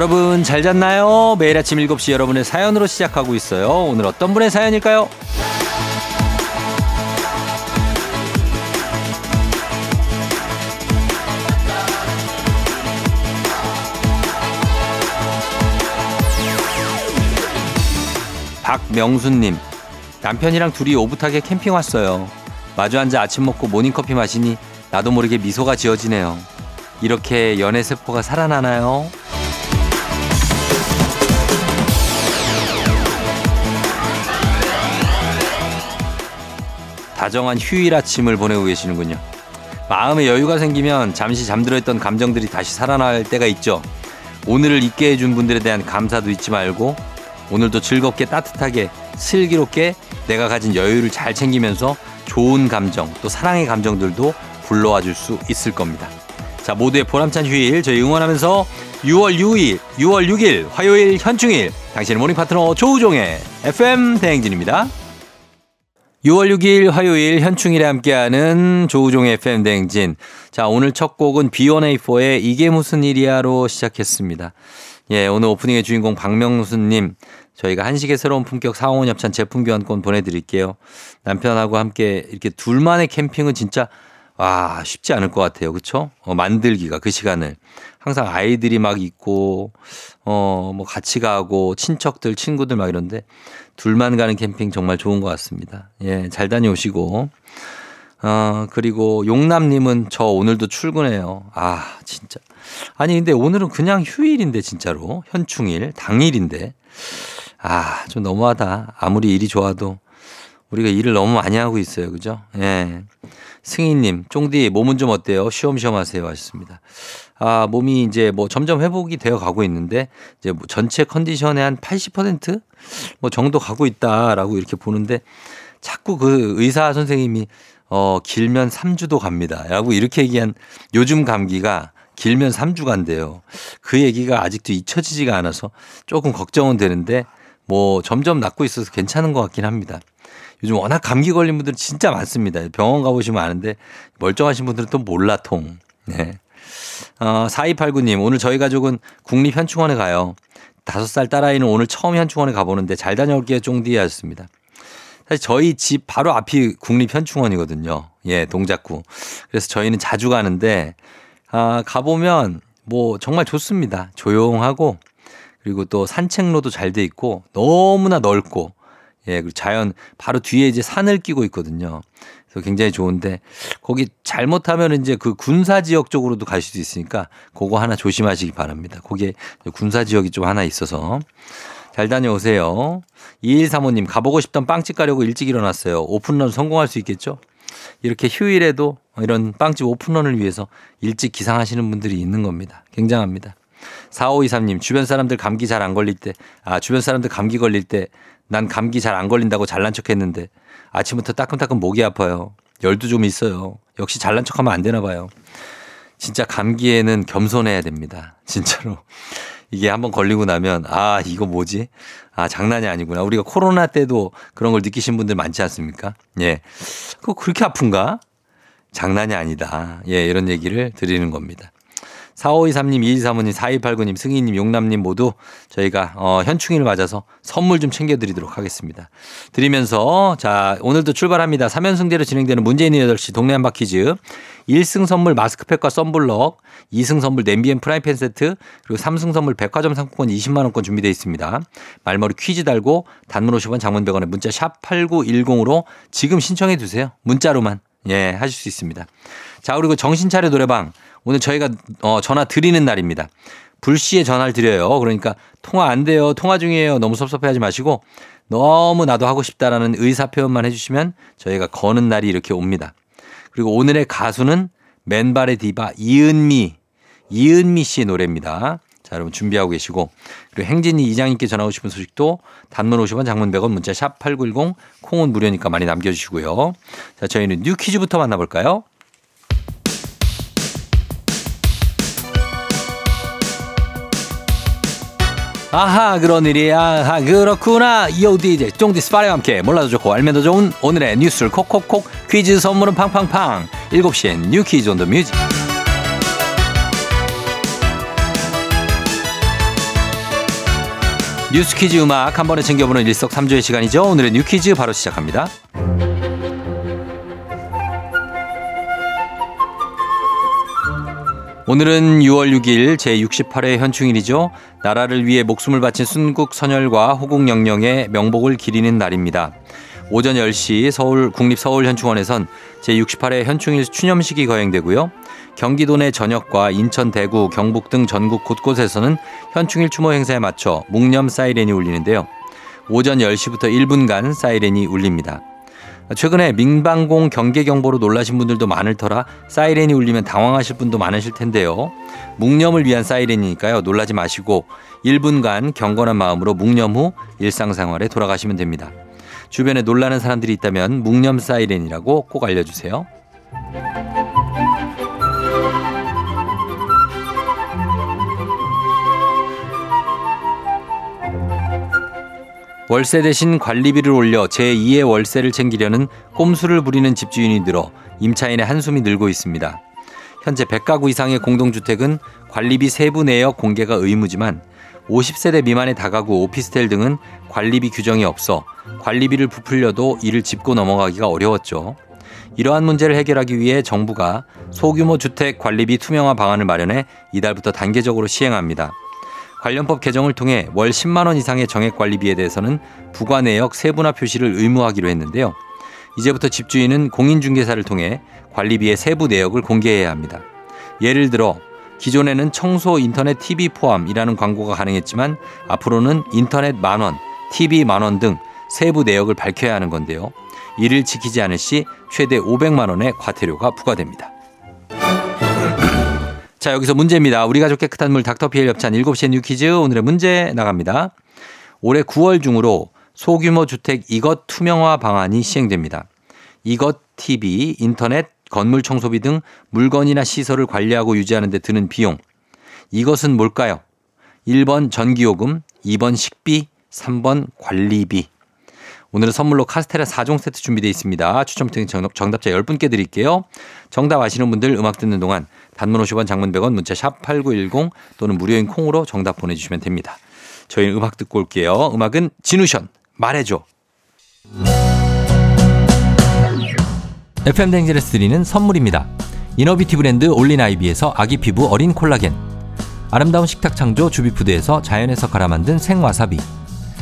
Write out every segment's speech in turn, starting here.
여러분 잘 잤나요? 매일 아침 7시 여러분의 사연으로 시작하고 있어요. 오늘 어떤 분의 사연일까요? 박명순님 남편이랑 둘이 오붓하게 캠핑 왔어요. 마주 앉아 아침 먹고 모닝커피 마시니 나도 모르게 미소가 지어지네요. 이렇게 연애 세포가 살아나나요? 다정한 휴일 아침을 보내고 계시는군요. 마음에 여유가 생기면 잠시 잠들어 있던 감정들이 다시 살아날 때가 있죠. 오늘을 있게 해준 분들에 대한 감사도 잊지 말고 오늘도 즐겁게 따뜻하게 슬기롭게 내가 가진 여유를 잘 챙기면서 좋은 감정 또 사랑의 감정들도 불러와 줄 수 있을 겁니다. 자, 모두의 보람찬 휴일 저희 응원하면서 6월 6일, 6월 6일 화요일 현충일 당신의 모닝 파트너 조우종의 FM 대행진입니다. 6월 6일 화요일 현충일에 함께하는 조우종의 FM 대행진. 자, 오늘 첫 곡은 B1A4의 이게 무슨 일이야로 시작했습니다. 예, 오늘 오프닝의 주인공 박명수님. 저희가 한식의 새로운 품격 상원 협찬 제품 교환권 보내드릴게요. 남편하고 함께 이렇게 둘만의 캠핑은 진짜 와, 쉽지 않을 것 같아요. 그쵸? 어, 만들기가 그 시간을. 항상 아이들이 막 있고, 어, 뭐 같이 가고, 친척들, 친구들 막 이런데, 둘만 가는 캠핑 정말 좋은 것 같습니다. 예, 잘 다녀오시고. 어, 그리고 용남님은 저 오늘도 출근해요. 아, 진짜. 아니, 근데 오늘은 그냥 휴일인데, 진짜로. 현충일, 당일인데. 아, 좀 너무하다. 아무리 일이 좋아도 우리가 일을 너무 많이 하고 있어요. 그죠? 예. 승희님, 쫑디, 몸은 좀 어때요? 쉬엄쉬엄 하세요. 하셨습니다. 아, 몸이 이제 뭐 점점 회복이 되어 가고 있는데, 이제 뭐 전체 컨디션의 한 80%? 뭐 정도 가고 있다라고 이렇게 보는데, 자꾸 그 의사 선생님이 어, 길면 3주도 갑니다. 라고 이렇게 얘기한 요즘 감기가 길면 3주 간대요. 그 얘기가 아직도 잊혀지지가 않아서 조금 걱정은 되는데, 뭐 점점 낫고 있어서 괜찮은 것 같긴 합니다. 요즘 워낙 감기 걸린 분들 진짜 많습니다. 병원 가보시면 아는데 멀쩡하신 분들은 또 몰라통. 네. 어, 4289님, 오늘 저희 가족은 국립현충원에 가요. 다섯 살 딸아이는 오늘 처음 현충원에 가보는데 잘 다녀올게요, 쫑디 하셨습니다. 사실 저희 집 바로 앞이 국립현충원이거든요. 예, 동작구. 그래서 저희는 자주 가는데, 아, 가보면 뭐 정말 좋습니다. 조용하고, 그리고 또 산책로도 잘 돼 있고, 너무나 넓고, 예, 그리고 자연 바로 뒤에 이제 산을 끼고 있거든요. 그래서 굉장히 좋은데 거기 잘못하면 이제 그 군사 지역 쪽으로도 갈 수도 있으니까 그거 하나 조심하시기 바랍니다. 거기에 군사 지역이 좀 하나 있어서 잘 다녀오세요. 2135님 가보고 싶던 빵집 가려고 일찍 일어났어요. 오픈런 성공할 수 있겠죠? 이렇게 휴일에도 이런 빵집 오픈런을 위해서 일찍 기상하시는 분들이 있는 겁니다. 굉장합니다. 4523님, 주변 사람들 감기 잘 안 걸릴 때, 아, 주변 사람들 감기 걸릴 때, 난 감기 잘 안 걸린다고 잘난 척 했는데, 아침부터 따끔따끔 목이 아파요. 열도 좀 있어요. 역시 잘난 척 하면 안 되나 봐요. 진짜 감기에는 겸손해야 됩니다. 진짜로. 이게 한번 걸리고 나면, 아, 이거 뭐지? 아, 장난이 아니구나. 우리가 코로나 때도 그런 걸 느끼신 분들 많지 않습니까? 예. 그거 그렇게 아픈가? 장난이 아니다. 예, 이런 얘기를 드리는 겁니다. 4523님, 2135님, 4289님, 승희님, 용남님 모두 저희가 어, 현충일을 맞아서 선물 좀 챙겨드리도록 하겠습니다. 드리면서 자 오늘도 출발합니다. 3연승제로 진행되는 문재인의 8시 동네 한바퀴즈 1승 선물 마스크팩과 썬블럭 2승 선물 냄비 and 프라이팬 세트 그리고 3승 선물 백화점 상품권 20만 원권 준비되어 있습니다. 말머리 퀴즈 달고 단문 50원 장문 100원에 문자 샵 8910으로 지금 신청해 주세요. 문자로만 예 하실 수 있습니다. 자 그리고 정신차려 노래방 오늘 저희가 어, 전화 드리는 날입니다. 불시에 전화를 드려요. 그러니까 통화 안 돼요. 통화 중이에요. 너무 섭섭해 하지 마시고 너무 나도 하고 싶다라는 의사 표현만 해주시면 저희가 거는 날이 이렇게 옵니다. 그리고 오늘의 가수는 맨발의 디바 이은미 이은미 씨의 노래입니다. 자, 여러분 준비하고 계시고 그리고 행진이 이장님께 전하고 싶은 소식도 단문 50원 장문 100원 문자 샵 8910 콩은 무료니까 많이 남겨주시고요. 자, 저희는 뉴 퀴즈부터 만나볼까요? 아하 그런 일이 아하 그렇구나 요 DJ 쫑디 스파리와 함께 몰라도 좋고 알면 더 좋은 오늘의 뉴스를 콕콕콕 퀴즈 선물은 팡팡팡 7시엔 뉴 퀴즈 on the music 뉴스 퀴즈 음악 한 번에 챙겨보는 일석삼조의 시간이죠. 오늘의 뉴 퀴즈 바로 시작합니다. 오늘은 6월 6일 제68회 현충일이죠. 나라를 위해 목숨을 바친 순국 선열과 호국 영령의 명복을 기리는 날입니다. 오전 10시 서울 국립서울현충원에선 제68회 현충일 추념식이 거행되고요. 경기도 내 전역과 인천, 대구, 경북 등 전국 곳곳에서는 현충일 추모 행사에 맞춰 묵념 사이렌이 울리는데요. 오전 10시부터 1분간 사이렌이 울립니다. 최근에 민방공 경계 경보로 놀라신 분들도 많을 터라 사이렌이 울리면 당황하실 분도 많으실 텐데요. 묵념을 위한 사이렌이니까요. 놀라지 마시고 1분간 경건한 마음으로 묵념 후 일상생활에 돌아가시면 됩니다. 주변에 놀라는 사람들이 있다면 묵념 사이렌이라고 꼭 알려주세요. 월세 대신 관리비를 올려 제2의 월세를 챙기려는 꼼수를 부리는 집주인이 늘어 임차인의 한숨이 늘고 있습니다. 현재 100가구 이상의 공동주택은 관리비 세부 내역 공개가 의무지만 50세대 미만의 다가구 오피스텔 등은 관리비 규정이 없어 관리비를 부풀려도 이를 짚고 넘어가기가 어려웠죠. 이러한 문제를 해결하기 위해 정부가 소규모 주택 관리비 투명화 방안을 마련해 이달부터 단계적으로 시행합니다. 관련법 개정을 통해 월 10만 원 이상의 정액 관리비에 대해서는 부과 내역 세분화 표시를 의무하기로 했는데요. 이제부터 집주인은 공인중개사를 통해 관리비의 세부 내역을 공개해야 합니다. 예를 들어 기존에는 청소 인터넷 TV 포함이라는 광고가 가능했지만 앞으로는 인터넷 만원, TV 만원 등 세부 내역을 밝혀야 하는 건데요. 이를 지키지 않을 시 최대 500만 원의 과태료가 부과됩니다. 자, 여기서 문제입니다. 우리 가족 깨끗한 물 닥터피엘 협찬 7시의 뉴 퀴즈 오늘의 문제 나갑니다. 올해 9월 중으로 소규모 주택 이것 투명화 방안이 시행됩니다. 이것 TV, 인터넷, 건물 청소비 등 물건이나 시설을 관리하고 유지하는 데 드는 비용. 이것은 뭘까요? 1번 전기요금, 2번 식비, 3번 관리비. 오늘은 선물로 카스테라 4종 세트 준비되어 있습니다. 추첨 통해 정답자 10분께 드릴게요. 정답 아시는 분들 음악 듣는 동안 단문 50원 장문 100원 문자 샵 8910 또는 무료인 콩으로 정답 보내주시면 됩니다. 저희는 음악 듣고 올게요. 음악은 진우션 말해줘. FM 대행진에서 드리는 선물입니다. 이너비티 브랜드 올린 아이비에서 아기 피부 어린 콜라겐 아름다운 식탁 창조 주비푸드에서 자연에서 갈아 만든 생와사비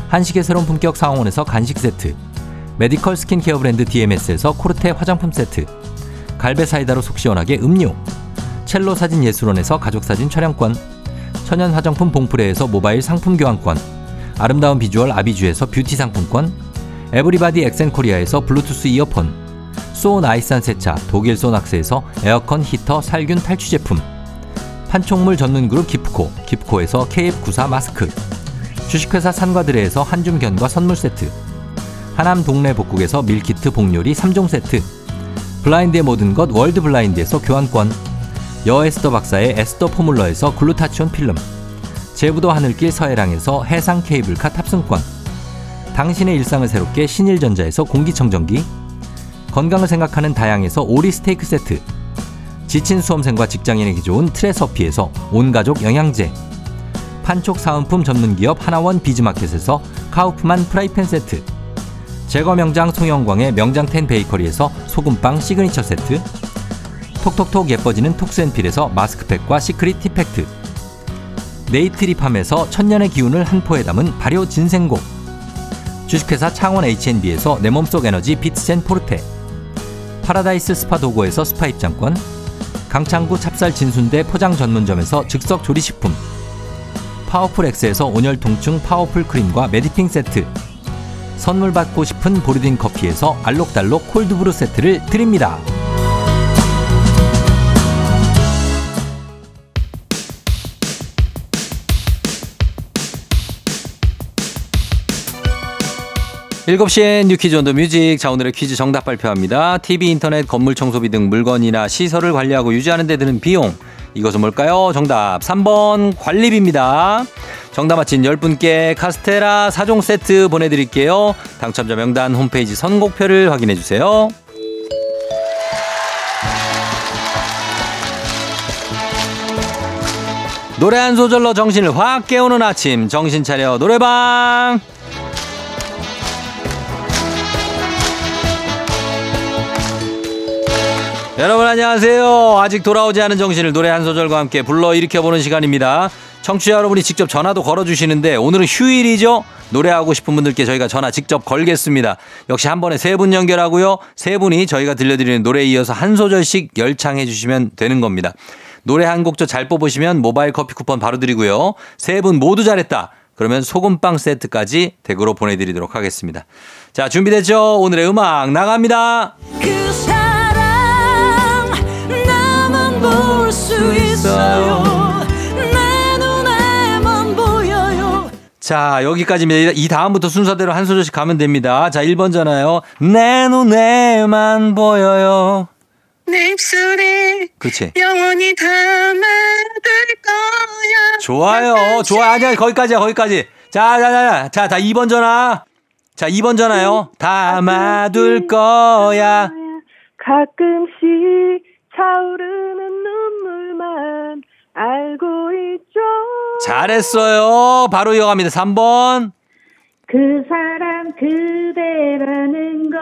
한식의 새로운 품격 상황원에서 간식 세트 메디컬 스킨케어 브랜드 DMS에서 코르테 화장품 세트 갈베 사이다로 속 시원하게 음료 첼로 사진 예술원에서 가족사진 촬영권 천연 화장품 봉프레에서 모바일 상품 교환권 아름다운 비주얼 아비주에서 뷰티 상품권 에브리바디 엑센 코리아에서 블루투스 이어폰 소 나이산 세차 독일 소낙스에서 에어컨 히터 살균 탈취 제품 판촉물 전문 그룹 기프코 기프코에서 KF94 마스크 주식회사 산과드레에서 한줌견과 선물 세트 하남 동네 복국에서 밀키트 복요리 3종 세트 블라인드의 모든 것 월드 블라인드에서 교환권 여에스더 박사의 에스더 포뮬러에서 글루타치온 필름 제부도 하늘길 서해랑에서 해상 케이블카 탑승권 당신의 일상을 새롭게 신일전자에서 공기청정기 건강을 생각하는 다양에서 오리 스테이크 세트 지친 수험생과 직장인에게 좋은 트레서피에서 온가족 영양제 판촉 사은품 전문기업 하나원 비즈마켓에서 카우프만 프라이팬 세트 제과 명장 송영광의 명장텐 베이커리에서 소금빵 시그니처 세트 톡톡톡 예뻐지는 톡스앤필에서 마스크팩과 시크릿 티팩트. 네이트리팜에서 천년의 기운을 한 포에 담은 발효 진생고 주식회사 창원 H&B에서 내 몸속 에너지 비트센 포르테. 파라다이스 스파 도고에서 스파 입장권. 강창구 찹쌀 진순대 포장 전문점에서 즉석 조리식품. 파워풀 엑스에서 온열 통증 파워풀 크림과 메디핑 세트. 선물 받고 싶은 보르딘 커피에서 알록달록 cold brew 세트를 드립니다. 일곱 시에 You Quiz on the Music. 자, 오늘의 퀴즈 정답 발표합니다. TV, 인터넷, 건물 청소비 등 물건이나 시설을 관리하고 유지하는 데 드는 비용. 이것은 뭘까요? 정답 3번 관리비입니다. 정답 맞힌 10분께 카스테라 4종 세트 보내드릴게요. 당첨자 명단 홈페이지 선곡표를 확인해주세요. 노래 한 소절로 정신을 확 깨우는 아침 정신 차려 노래방 여러분 안녕하세요 아직 돌아오지 않은 정신을 노래 한 소절과 함께 불러 일으켜보는 시간입니다 청취자 여러분이 직접 전화도 걸어주시는데 오늘은 휴일이죠 노래하고 싶은 분들께 저희가 전화 직접 걸겠습니다. 역시 한 번에 세 분 연결하고요. 세 분이 저희가 들려드리는 노래에 이어서 한 소절씩 열창해 주시면 되는 겁니다. 노래 한곡저잘 뽑으시면 모바일 커피 쿠폰 바로 드리고요. 세 분 모두 잘했다. 그러면 소금빵 세트까지 댁으로 보내드리도록 하겠습니다. 자, 준비됐죠? 오늘의 음악 나갑니다. 그 볼 수 있어요. 자, 여기까지입니다. 이 다음부터 순서대로 한 소절씩 가면 됩니다. 자, 1번 전화요. 내 눈에만 보여요. 내 입술에 그치. 영원히 담아둘 거야. 좋아요. 좋아. 아니야. 거기까지야. 거기까지. 자, 자, 자, 자, 자, 2번 전화. 자, 2번 전화요. 담아둘 거야. 가끔씩 차오르는 눈물만 알고 있죠. 잘했어요. 바로 이어갑니다. 3번. 그 사람 그대라는 거.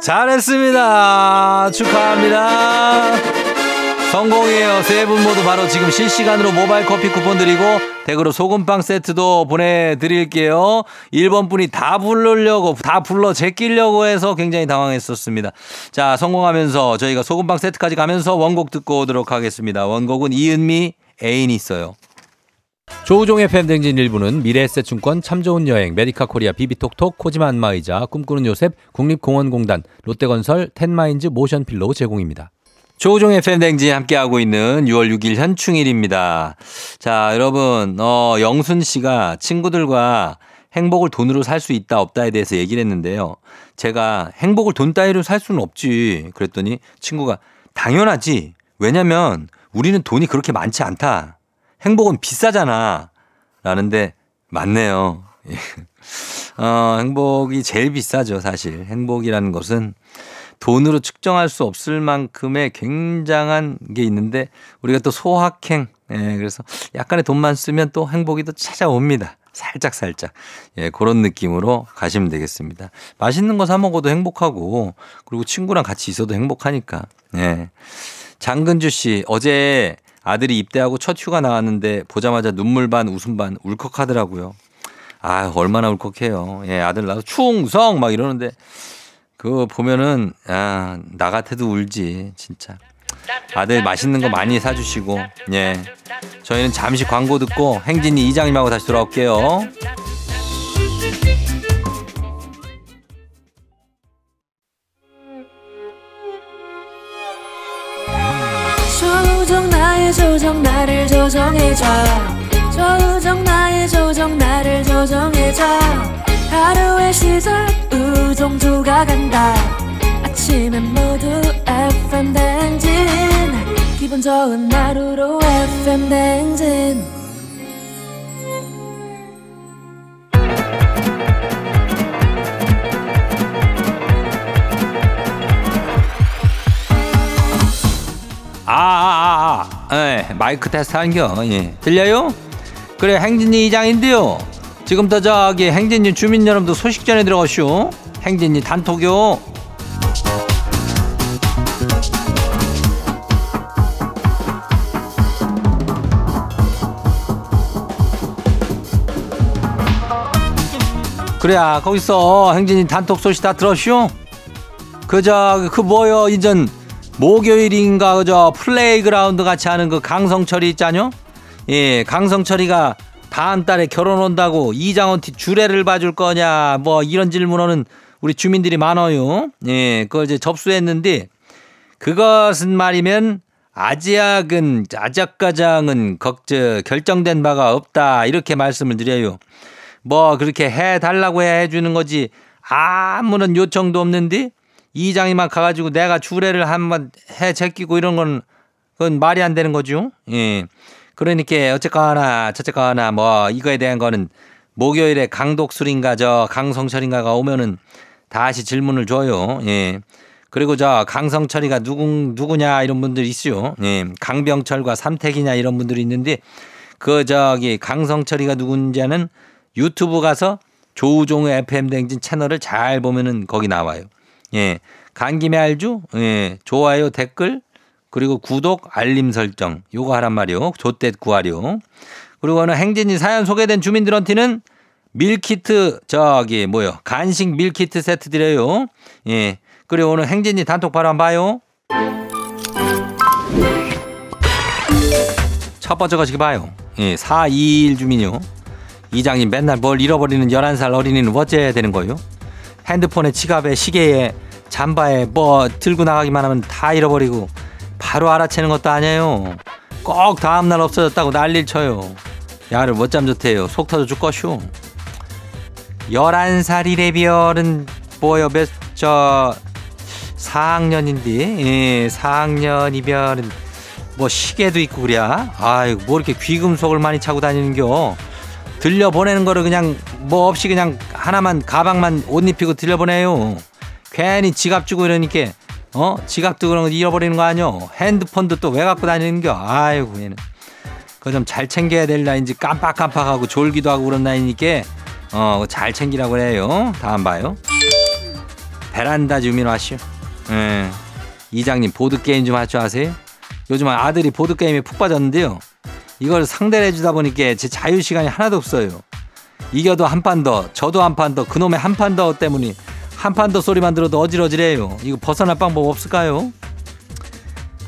잘했습니다. 축하합니다. 성공이에요. 세 분 모두 바로 지금 실시간으로 모바일 커피 쿠폰 드리고 댁으로 소금빵 세트도 보내드릴게요. 1번 분이 다 부르려고, 다 불러 제끼려고 해서 굉장히 당황했었습니다. 자, 성공하면서 저희가 소금빵 세트까지 가면서 원곡 듣고 오도록 하겠습니다. 원곡은 이은미 애인이 있어요. 조우종의 FM대행진 1부는 미래에셋증권 참 좋은 여행 메디카 코리아 비비톡톡 코지마 안마의자 꿈꾸는 요셉 국립공원공단 롯데건설 텐마인즈 모션필로 제공입니다. 조우종의 FM대행진 함께하고 있는 6월 6일 현충일입니다. 자 여러분 어, 영순 씨가 친구들과 행복을 돈으로 살 수 있다 없다에 대해서 얘기를 했는데요. 제가 행복을 돈 따위로 살 수는 없지 그랬더니 친구가 당연하지 왜냐면 우리는 돈이 그렇게 많지 않다. 행복은 비싸잖아. 라는데 맞네요. 어, 행복이 제일 비싸죠, 사실. 행복이라는 것은 돈으로 측정할 수 없을 만큼의 굉장한 게 있는데 우리가 또 소확행, 예, 그래서 약간의 돈만 쓰면 또 행복이 또 찾아옵니다. 살짝 살짝. 예, 그런 느낌으로 가시면 되겠습니다. 맛있는 거 사 먹어도 행복하고 그리고 친구랑 같이 있어도 행복하니까. 예. 장근주 씨, 어제 아들이 입대하고 첫 휴가 나왔는데 보자마자 눈물 반 웃음 반 울컥하더라고요. 아, 얼마나 울컥해요. 예, 아들 나서 충성 막 이러는데 그거 보면은 아, 나 같아도 울지, 진짜. 아들 맛있는 거 많이 사주시고, 예. 저희는 잠시 광고 듣고 행진이 이장님하고 다시 돌아올게요. 조정 나의 조정 나를 조정해줘 조정 나의 조정 나를 조정해줘 하루의 시절 우정조가 간다 아침엔 모두 FM 댕진 기분 좋은 하루로 FM 댕진 아, 아, 아, 아. 예, 마이크 테스트 하는겨. 예. 들려요? 그래, 행진이 이장인데요. 지금부터 저기 행진이 주민 여러분도 소식 전해 들어가시오. 행진이 단톡요. 그래야 거기서 행진이 단톡 소식 다 들었슈? 그저 그 뭐요 이전 목요일인가 그저 playground 같이 하는 그 강성철이 있잖요. 예, 강성철이가 다음 달에 결혼 온다고 이장원티 주례를 봐줄 거냐 뭐 이런 질문하는 우리 주민들이 많아요. 예, 그걸 이제 접수했는데 그것은 말이면 아지약은 아작가장은 걱정 결정된 바가 없다 이렇게 말씀을 드려요. 뭐 그렇게 해 달라고 해 주는 거지 아무런 요청도 없는데 이장이만 가가지고 내가 주례를 한번 해 제끼고 이런 건 그건 말이 안 되는 거죠. 예. 그러니까 어쨌거나 저쨌거나 뭐 이거에 대한 거는 목요일에 강독술인가 저 강성철인가가 오면은 다시 질문을 줘요. 예. 그리고 저 강성철이가 누구 누구냐 이런 분들 있어요. 예. 강병철과 삼택이냐 이런 분들이 있는데 그 저기 강성철이가 누군지는 유튜브 가서 조우종의 FM 댕진 채널을 잘 보면은 거기 나와요. 예. 간 김에 알죠? 예. 좋아요, 댓글, 그리고 구독, 알림 설정. 요거 하란 말이요. 좋댓구알요. 그리고는 행진이 사연 소개된 주민들한테는 밀키트 저기 뭐요 간식 밀키트 세트 드려요. 예. 그리고 오늘 행진이 단톡 바로 한번 봐요. 첫 번째 거시기 봐요. 예, 421 주민요. 이장님 맨날 뭘 잃어버리는 11살 어린이는 어째야 되는 거요? 핸드폰에 지갑에 시계에 잠바에 뭐 들고 나가기만 하면 다 잃어버리고 바로 알아채는 것도 아니에요. 꼭 다음날 없어졌다고 난리를 쳐요. 야를 못 잠 좋대요. 속 터져 죽것쇼. 11살이래별은 뭐요? 몇, 저, 4학년인데, 예, 4학년 이별은 뭐 시계도 있고 그래. 아이고, 뭐 이렇게 귀금속을 많이 차고 다니는겨. 들려 보내는 거를 그냥 뭐 없이 그냥 하나만 가방만 옷 입히고 들려 보내요. 괜히 지갑 주고 이러니까 어 지갑도 그런 거 잃어버리는 거 아니요. 핸드폰도 또 왜 갖고 다니는겨. 아이고 얘는 그거 좀 잘 챙겨야 될 나이인지 깜빡깜빡하고 졸기도 하고 그런 나이니까 어 잘 챙기라고 그래요. 다음 봐요. 베란다 주민 와시오. 예. 이장님 보드 게임 좀 할 줄 아세요? 요즘 아들이 보드 게임에 푹 빠졌는데요. 이걸 상대를 해주다 보니까 제 자유 시간이 하나도 없어요. 이겨도 한 판 더, 저도 한 판 더, 그놈의 한 판 더 때문에 한 판 더 소리만 들어도 어지러지래요. 이거 벗어날 방법 없을까요?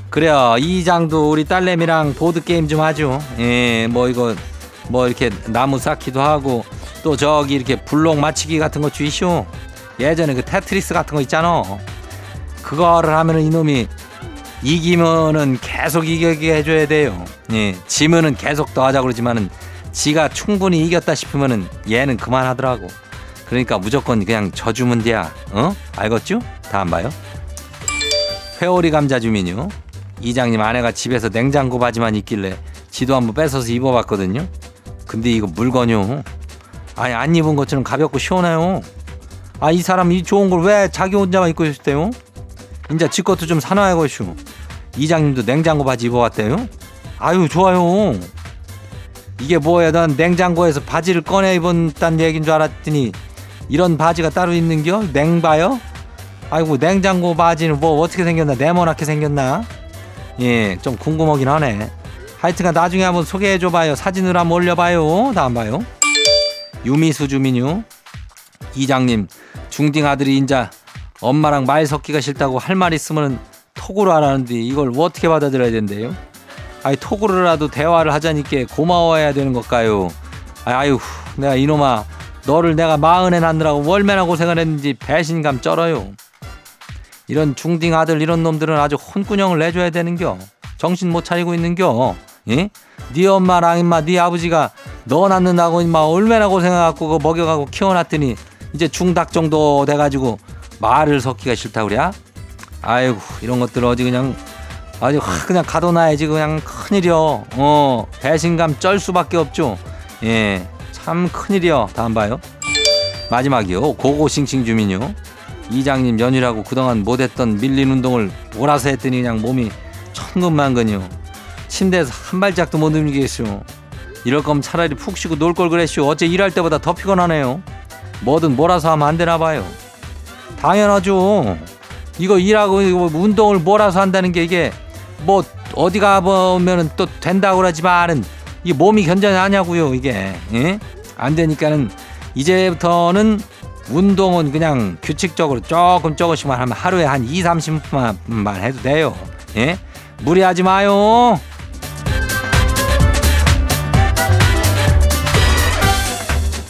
그래요. 이장도 우리 딸내미랑 보드 게임 좀 하죠. 예, 뭐 이거 뭐 이렇게 나무 쌓기도 하고 또 저기 이렇게 블록 맞히기 같은 거 주이쇼. 예전에 그 테트리스 같은 거 있잖아. 그거를 하면은 이놈이 이기면은 계속 이기게 해줘야 돼요. 예, 지면은 계속 더 하자 그러지만은 지가 충분히 이겼다 싶으면은 얘는 그만하더라고. 그러니까 무조건 그냥 져주면 돼야. 어? 알겠죠? 다음 봐요. 회오리 감자 주민요. 이장님 아내가 집에서 냉장고 바지만 있길래 지도 한번 뺏어서 입어봤거든요. 근데 이거 물건요. 아니 안 입은 것처럼 가볍고 시원해요. 아 이 사람 이 좋은 걸 왜 자기 혼자만 입고 있었대요? 이제 지 것도 좀 사놔야겠슈. 이장님도 냉장고 바지 입어봤대요? 아유 좋아요. 이게 뭐야? 난 냉장고에서 바지를 꺼내 입었다는 얘기인 줄 알았더니 이런 바지가 따로 있는겨? 냉바요? 아이고 냉장고 바지는 뭐 어떻게 생겼나? 네모나게 생겼나? 예, 좀 궁금하긴 하네. 하여튼간 나중에 한번 소개해줘봐요. 사진으로 한번 올려봐요. 다음 봐요. 유미수 주민요. 이장님 중딩 아들이 인자 엄마랑 말 섞기가 싫다고 할 말 있으면 톡으로 하라는데 이걸 어떻게 받아들여야 된대요? 아니 톡으로라도 대화를 하자니까 고마워해야 되는 걸까요? 아유 내가 이놈아 너를 내가 마흔에 낳느라고 얼마나 고생을 했는지 배신감 쩔어요. 이런 중딩 아들 이런 놈들은 아주 혼꾸녕을 내줘야 되는겨. 정신 못 차리고 있는겨. 예? 네 엄마랑 임마 네 아버지가 너 낳는다고 임마 얼마나 고생해갖고 그 먹여가고 키워놨더니 이제 중닭 정도 돼가지고 말을 섞기가 싫다 그래? 아이고 이런 것들 어디 그냥 아주 그냥 가둬놔야지 그냥 큰일이여. 어 배신감 쩔 수밖에 없죠. 예, 참 큰일이여. 다음 봐요. 마지막이요. 고고싱싱 주민요. 이장님 연휴라고 그동안 못했던 밀린 운동을 몰아서 했더니 그냥 몸이 천근만근이요. 침대에서 한 발짝도 못 움직이겠쇼. 이럴 거면 차라리 푹 쉬고 놀 걸 그랬쇼. 어째 일할 때보다 더 피곤하네요. 뭐든 몰아서 하면 안 되나 봐요. 당연하죠. 이거 일하고 이거 운동을 몰아서 한다는 게 이게 뭐 어디 가보면은 또 된다고 그러지만은 이 몸이 견뎌하냐고요 이게 예? 안 되니까는 이제부터는 운동은 그냥 규칙적으로 조금 조금씩만 하면 하루에 한 2, 30분만 해도 돼요. 예? 무리하지 마요.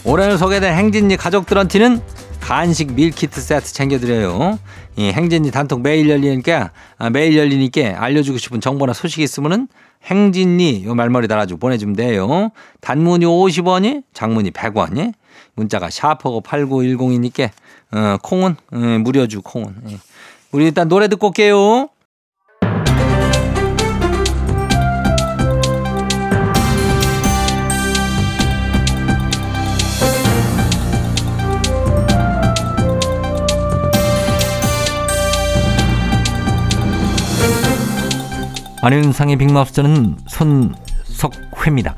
올해 소개된 행진이 가족들한테는 간식 밀키트 세트 챙겨드려요. 이 행진이 단톡 매일 열리니까 아, 매일 열리니까 알려주고 싶은 정보나 소식이 있으면은 행진이 요 말머리 달아주고 보내주면 돼요. 단문이 50원이, 장문이 100원이, 문자가 샤퍼고 8910이니까 어, 콩은 어, 무료주 콩은. 예. 우리 일단 노래 듣고 올게요. 안윤상의 빅마우스는 손석회입니다.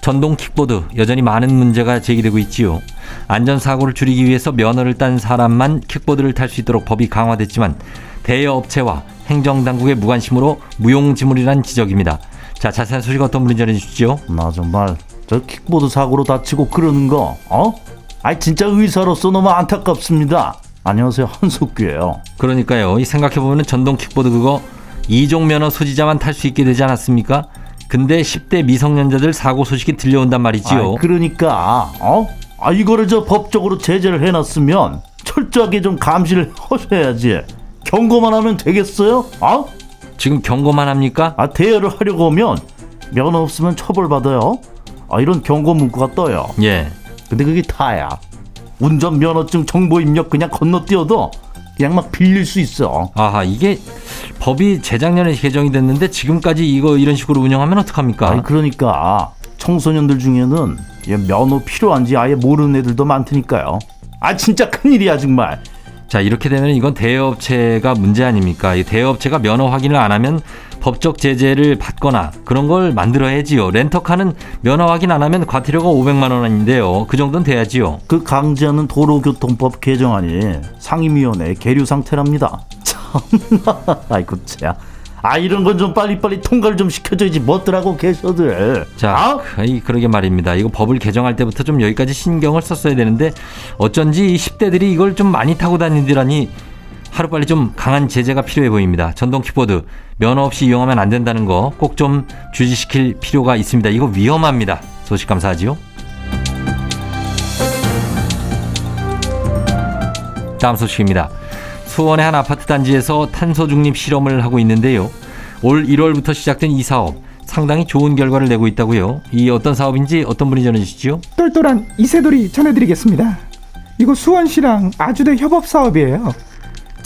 전동 킥보드 여전히 많은 문제가 제기되고 있지요. 안전사고를 줄이기 위해서 면허를 딴 사람만 킥보드를 탈 수 있도록 법이 강화됐지만 대여업체와 행정당국의 무관심으로 무용지물이란 지적입니다. 자, 자세한 소식 어떤 분이 전해주시죠? 나 정말 저 킥보드 사고로 다치고 그러는 거 어? 아이 진짜 의사로서 너무 안타깝습니다. 안녕하세요 한석규예요. 그러니까요. 이 생각해보면 전동 킥보드 그거 이종 면허 소지자만 탈 수 있게 되지 않았습니까? 근데 10대 미성년자들 사고 소식이 들려온단 말이지요. 아이, 그러니까 어? 아 이거를 저 법적으로 제재를 해놨으면 철저하게 좀 감시를 하셔야지. 경고만 하면 되겠어요? 어? 지금 경고만 합니까? 아 대여를 하려고 하면 면허 없으면 처벌받아요. 아 이런 경고 문구가 떠요. 예. 근데 그게 다야. 운전 면허증 정보 입력 그냥 건너뛰어도 그냥 막 빌릴 수 있어. 아하, 이게 법이 재작년에 개정이 됐는데 지금까지 이거 이런 식으로 운영하면 어떡합니까? 아니 그러니까 청소년들 중에는 얘 면허 필요한지 아예 모르는 애들도 많으니까요. 아 진짜 큰일이야 정말. 자, 이렇게 되면 이건 대여업체가 문제 아닙니까? 이 대여업체가 면허 확인을 안 하면 법적 제재를 받거나 그런 걸 만들어야지요. 렌터카는 면허 확인 안 하면 과태료가 500만 원인데요. 그 정도는 돼야지요. 그 강제하는 도로교통법 개정안이 상임위원회 계류 상태랍니다. 참, 아이고 참. 아 이런 건 좀 빨리빨리 통과를 좀 시켜줘야지 뭐더라고 계셔들. 자, 아? 이 그러게 말입니다. 이거 법을 개정할 때부터 좀 여기까지 신경을 썼어야 되는데 어쩐지 이 10대들이 이걸 좀 많이 타고 다니더라니 하루빨리 좀 강한 제재가 필요해 보입니다. 전동 킥보드 면허 없이 이용하면 안 된다는 거 꼭 좀 주지시킬 필요가 있습니다. 이거 위험합니다. 소식 감사하지요. 다음 소식입니다. 수원의 한 아파트 단지에서 탄소 중립 실험을 하고 있는데요. 올 1월부터 시작된 이 사업 상당히 좋은 결과를 내고 있다고요. 이 어떤 사업인지 어떤 분이 전해주시죠? 똘똘한 이세돌이 전해드리겠습니다. 이거 수원시랑 아주대 협업 사업이에요.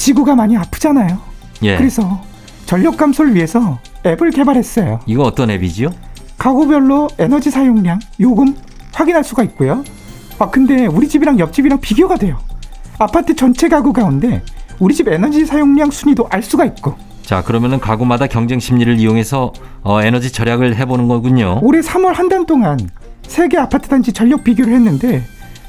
지구가 많이 아프잖아요. 예. 그래서 전력 감소를 위해서 앱을 개발했어요. 이거 어떤 앱이지요? 가구별로 에너지 사용량, 요금 확인할 수가 있고요. 아 근데 우리 집이랑 옆집이랑 비교가 돼요. 아파트 전체 가구 가운데 우리 집 에너지 사용량 순위도 알 수가 있고 자 그러면은 가구마다 경쟁 심리를 이용해서 어, 에너지 절약을 해보는 거군요. 올해 3월 한 달 동안 세개 아파트 단지 전력 비교를 했는데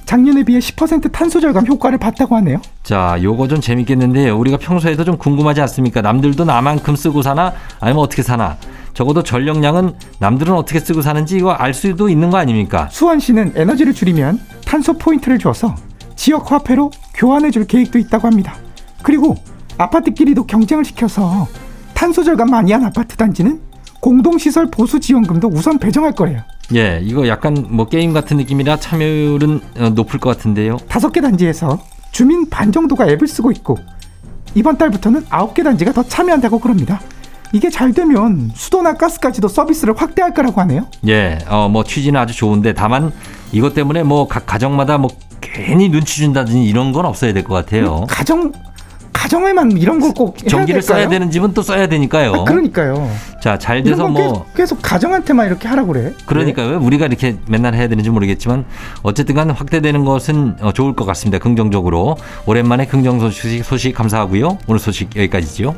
작년에 비해 10% 탄소 절감 효과를 봤다고 하네요. 자 요거 좀 재밌겠는데요. 우리가 평소에도 좀 궁금하지 않습니까? 남들도 나만큼 쓰고 사나 아니면 어떻게 사나? 적어도 전력량은 남들은 어떻게 쓰고 사는지 이거 알 수도 있는 거 아닙니까? 수원시는 에너지를 줄이면 탄소 포인트를 줘서 지역 화폐로 교환해 줄 계획도 있다고 합니다. 그리고 아파트끼리도 경쟁을 시켜서 탄소 절감 많이 한 아파트 단지는 공동시설 보수 지원금도 우선 배정할 거래요. 예, 이거 약간 뭐 게임 같은 느낌이라 참여율은 어, 높을 것 같은데요. 다섯 개 단지에서 주민 반 정도가 앱을 쓰고 있고 이번 달부터는 아홉 개 단지가 더 참여한다고 그럽니다. 이게 잘 되면 수도나 가스까지도 서비스를 확대할 거라고 하네요. 예, 어, 뭐 취지는 아주 좋은데 다만 이것 때문에 뭐 각 가정마다 뭐 괜히 눈치 준다든지 이런 건 없어야 될 것 같아요. 가정 가정에만 이런 걸 꼭 전기를? 써야 되는 집은 또 써야 되니까요. 아, 그러니까요. 자, 잘 돼서 건뭐 계속, 계속 가정한테만 이렇게 하라고 그래. 그러니까 왜 우리가 이렇게 맨날 해야 되는지 모르겠지만 어쨌든 간 확대되는 것은 어, 좋을 것 같습니다. 긍정적으로. 오랜만에 긍정 소식, 소식 감사하고요. 오늘 소식 여기까지지요.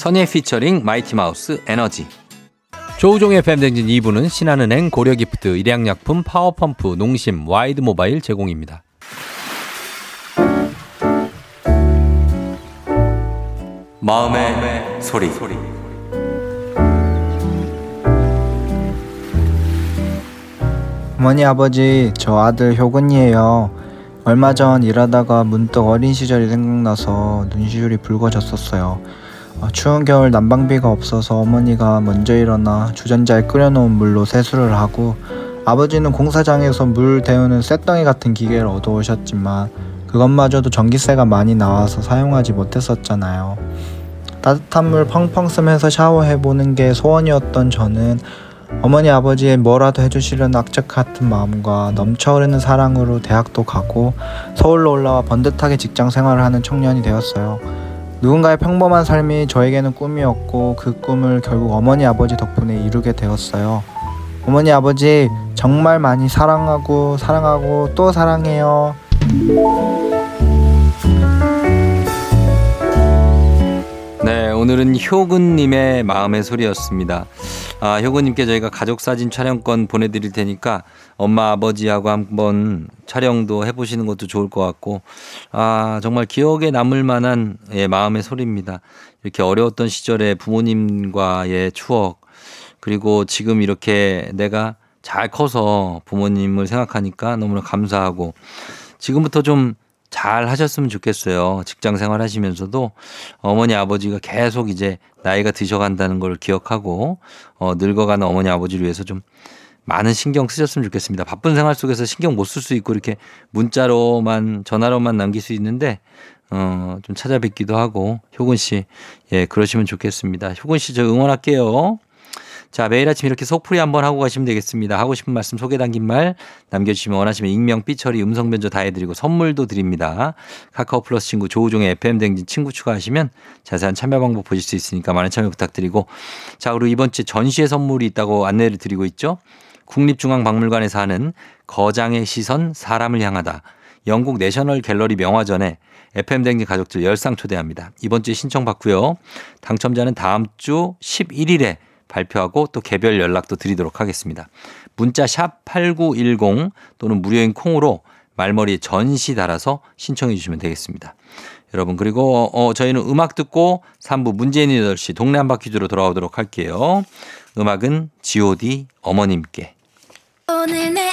선예 피처링 마이티 마우스 에너지 조우종의 FM대행진 2부는 신한은행 고려기프트 일양약품 파워펌프 농심 와이드 모바일 제공입니다. 마음의, 소리. 어머니 아버지 저 아들 효근이에요. 얼마 전 일하다가 문득 어린 시절이 생각나서 눈시울이 붉어졌었어요. 어, 추운 겨울 난방비가 없어서 어머니가 먼저 일어나 주전자에 끓여놓은 물로 세수를 하고 아버지는 공사장에서 물 데우는 쇳덩이 같은 기계를 얻어오셨지만 그것마저도 전기세가 많이 나와서 사용하지 못했었잖아요. 따뜻한 물 펑펑 쓰면서 샤워해보는 게 소원이었던 저는 어머니 아버지의 뭐라도 해주시려는 악착 같은 마음과 넘쳐흐르는 사랑으로 대학도 가고 서울로 올라와 번듯하게 직장 생활을 하는 청년이 되었어요. 누군가의 평범한 삶이 저에게는 꿈이었고 그 꿈을 결국 어머니 아버지 덕분에 이루게 되었어요. 어머니 아버지 정말 많이 사랑하고 사랑하고 또 사랑해요. 오늘은 효근님의 마음의 소리였습니다. 아, 효근님께 저희가 가족 사진 촬영권 보내드릴 테니까 엄마 아버지하고 한번 촬영도 해보시는 것도 좋을 것 같고, 아, 정말 기억에 남을 만한 예, 마음의 소리입니다. 이렇게 어려웠던 시절에 부모님과의 추억, 그리고 지금 이렇게 내가 잘 커서 부모님을 생각하니까 너무나 감사하고, 지금부터 좀 잘 하셨으면 좋겠어요. 직장 생활 하시면서도 어머니 아버지가 계속 이제 나이가 드셔간다는 걸 기억하고 어, 늙어가는 어머니 아버지를 위해서 좀 많은 신경 쓰셨으면 좋겠습니다. 바쁜 생활 속에서 신경 못 쓸 수 있고 이렇게 문자로만 전화로만 남길 수 있는데 어, 좀 찾아뵙기도 하고 효근 씨, 예, 그러시면 좋겠습니다. 효근 씨 저 응원할게요. 자, 매일 아침 이렇게 속풀이 한번 하고 가시면 되겠습니다. 하고 싶은 말씀 소개 담긴 말 남겨주시면 원하시면 익명, 삐처리, 음성 변조 다 해드리고 선물도 드립니다. 카카오 플러스 친구 조우종의 FM 댕진 친구 추가하시면 자세한 참여 방법 보실 수 있으니까 많은 참여 부탁드리고 자, 그리고 이번 주에 전시회 선물이 있다고 안내를 드리고 있죠. 국립중앙박물관에서 하는 거장의 시선 사람을 향하다. 영국 내셔널 갤러리 명화전에 FM 댕진 가족들 열상 초대합니다. 이번 주에 신청받고요. 당첨자는 다음 주 11일에 발표하고 또 개별 연락도 드리도록 하겠습니다. 문자 샵 8910 또는 무료인 콩으로 말머리에 전시 달아서 신청해 주시면 되겠습니다. 여러분 그리고 어, 저희는 음악 듣고 3부 문재인 8시 동네 한바퀴즈로 돌아오도록 할게요. 음악은 G.O.D 어머님께 오늘 내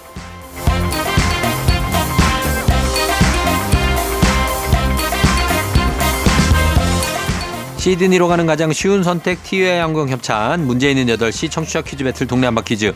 시드니로 가는 가장 쉬운 선택 티웨이 항공 협찬 문제 있는 8시 청취자 퀴즈 배틀 동네 한바 퀴즈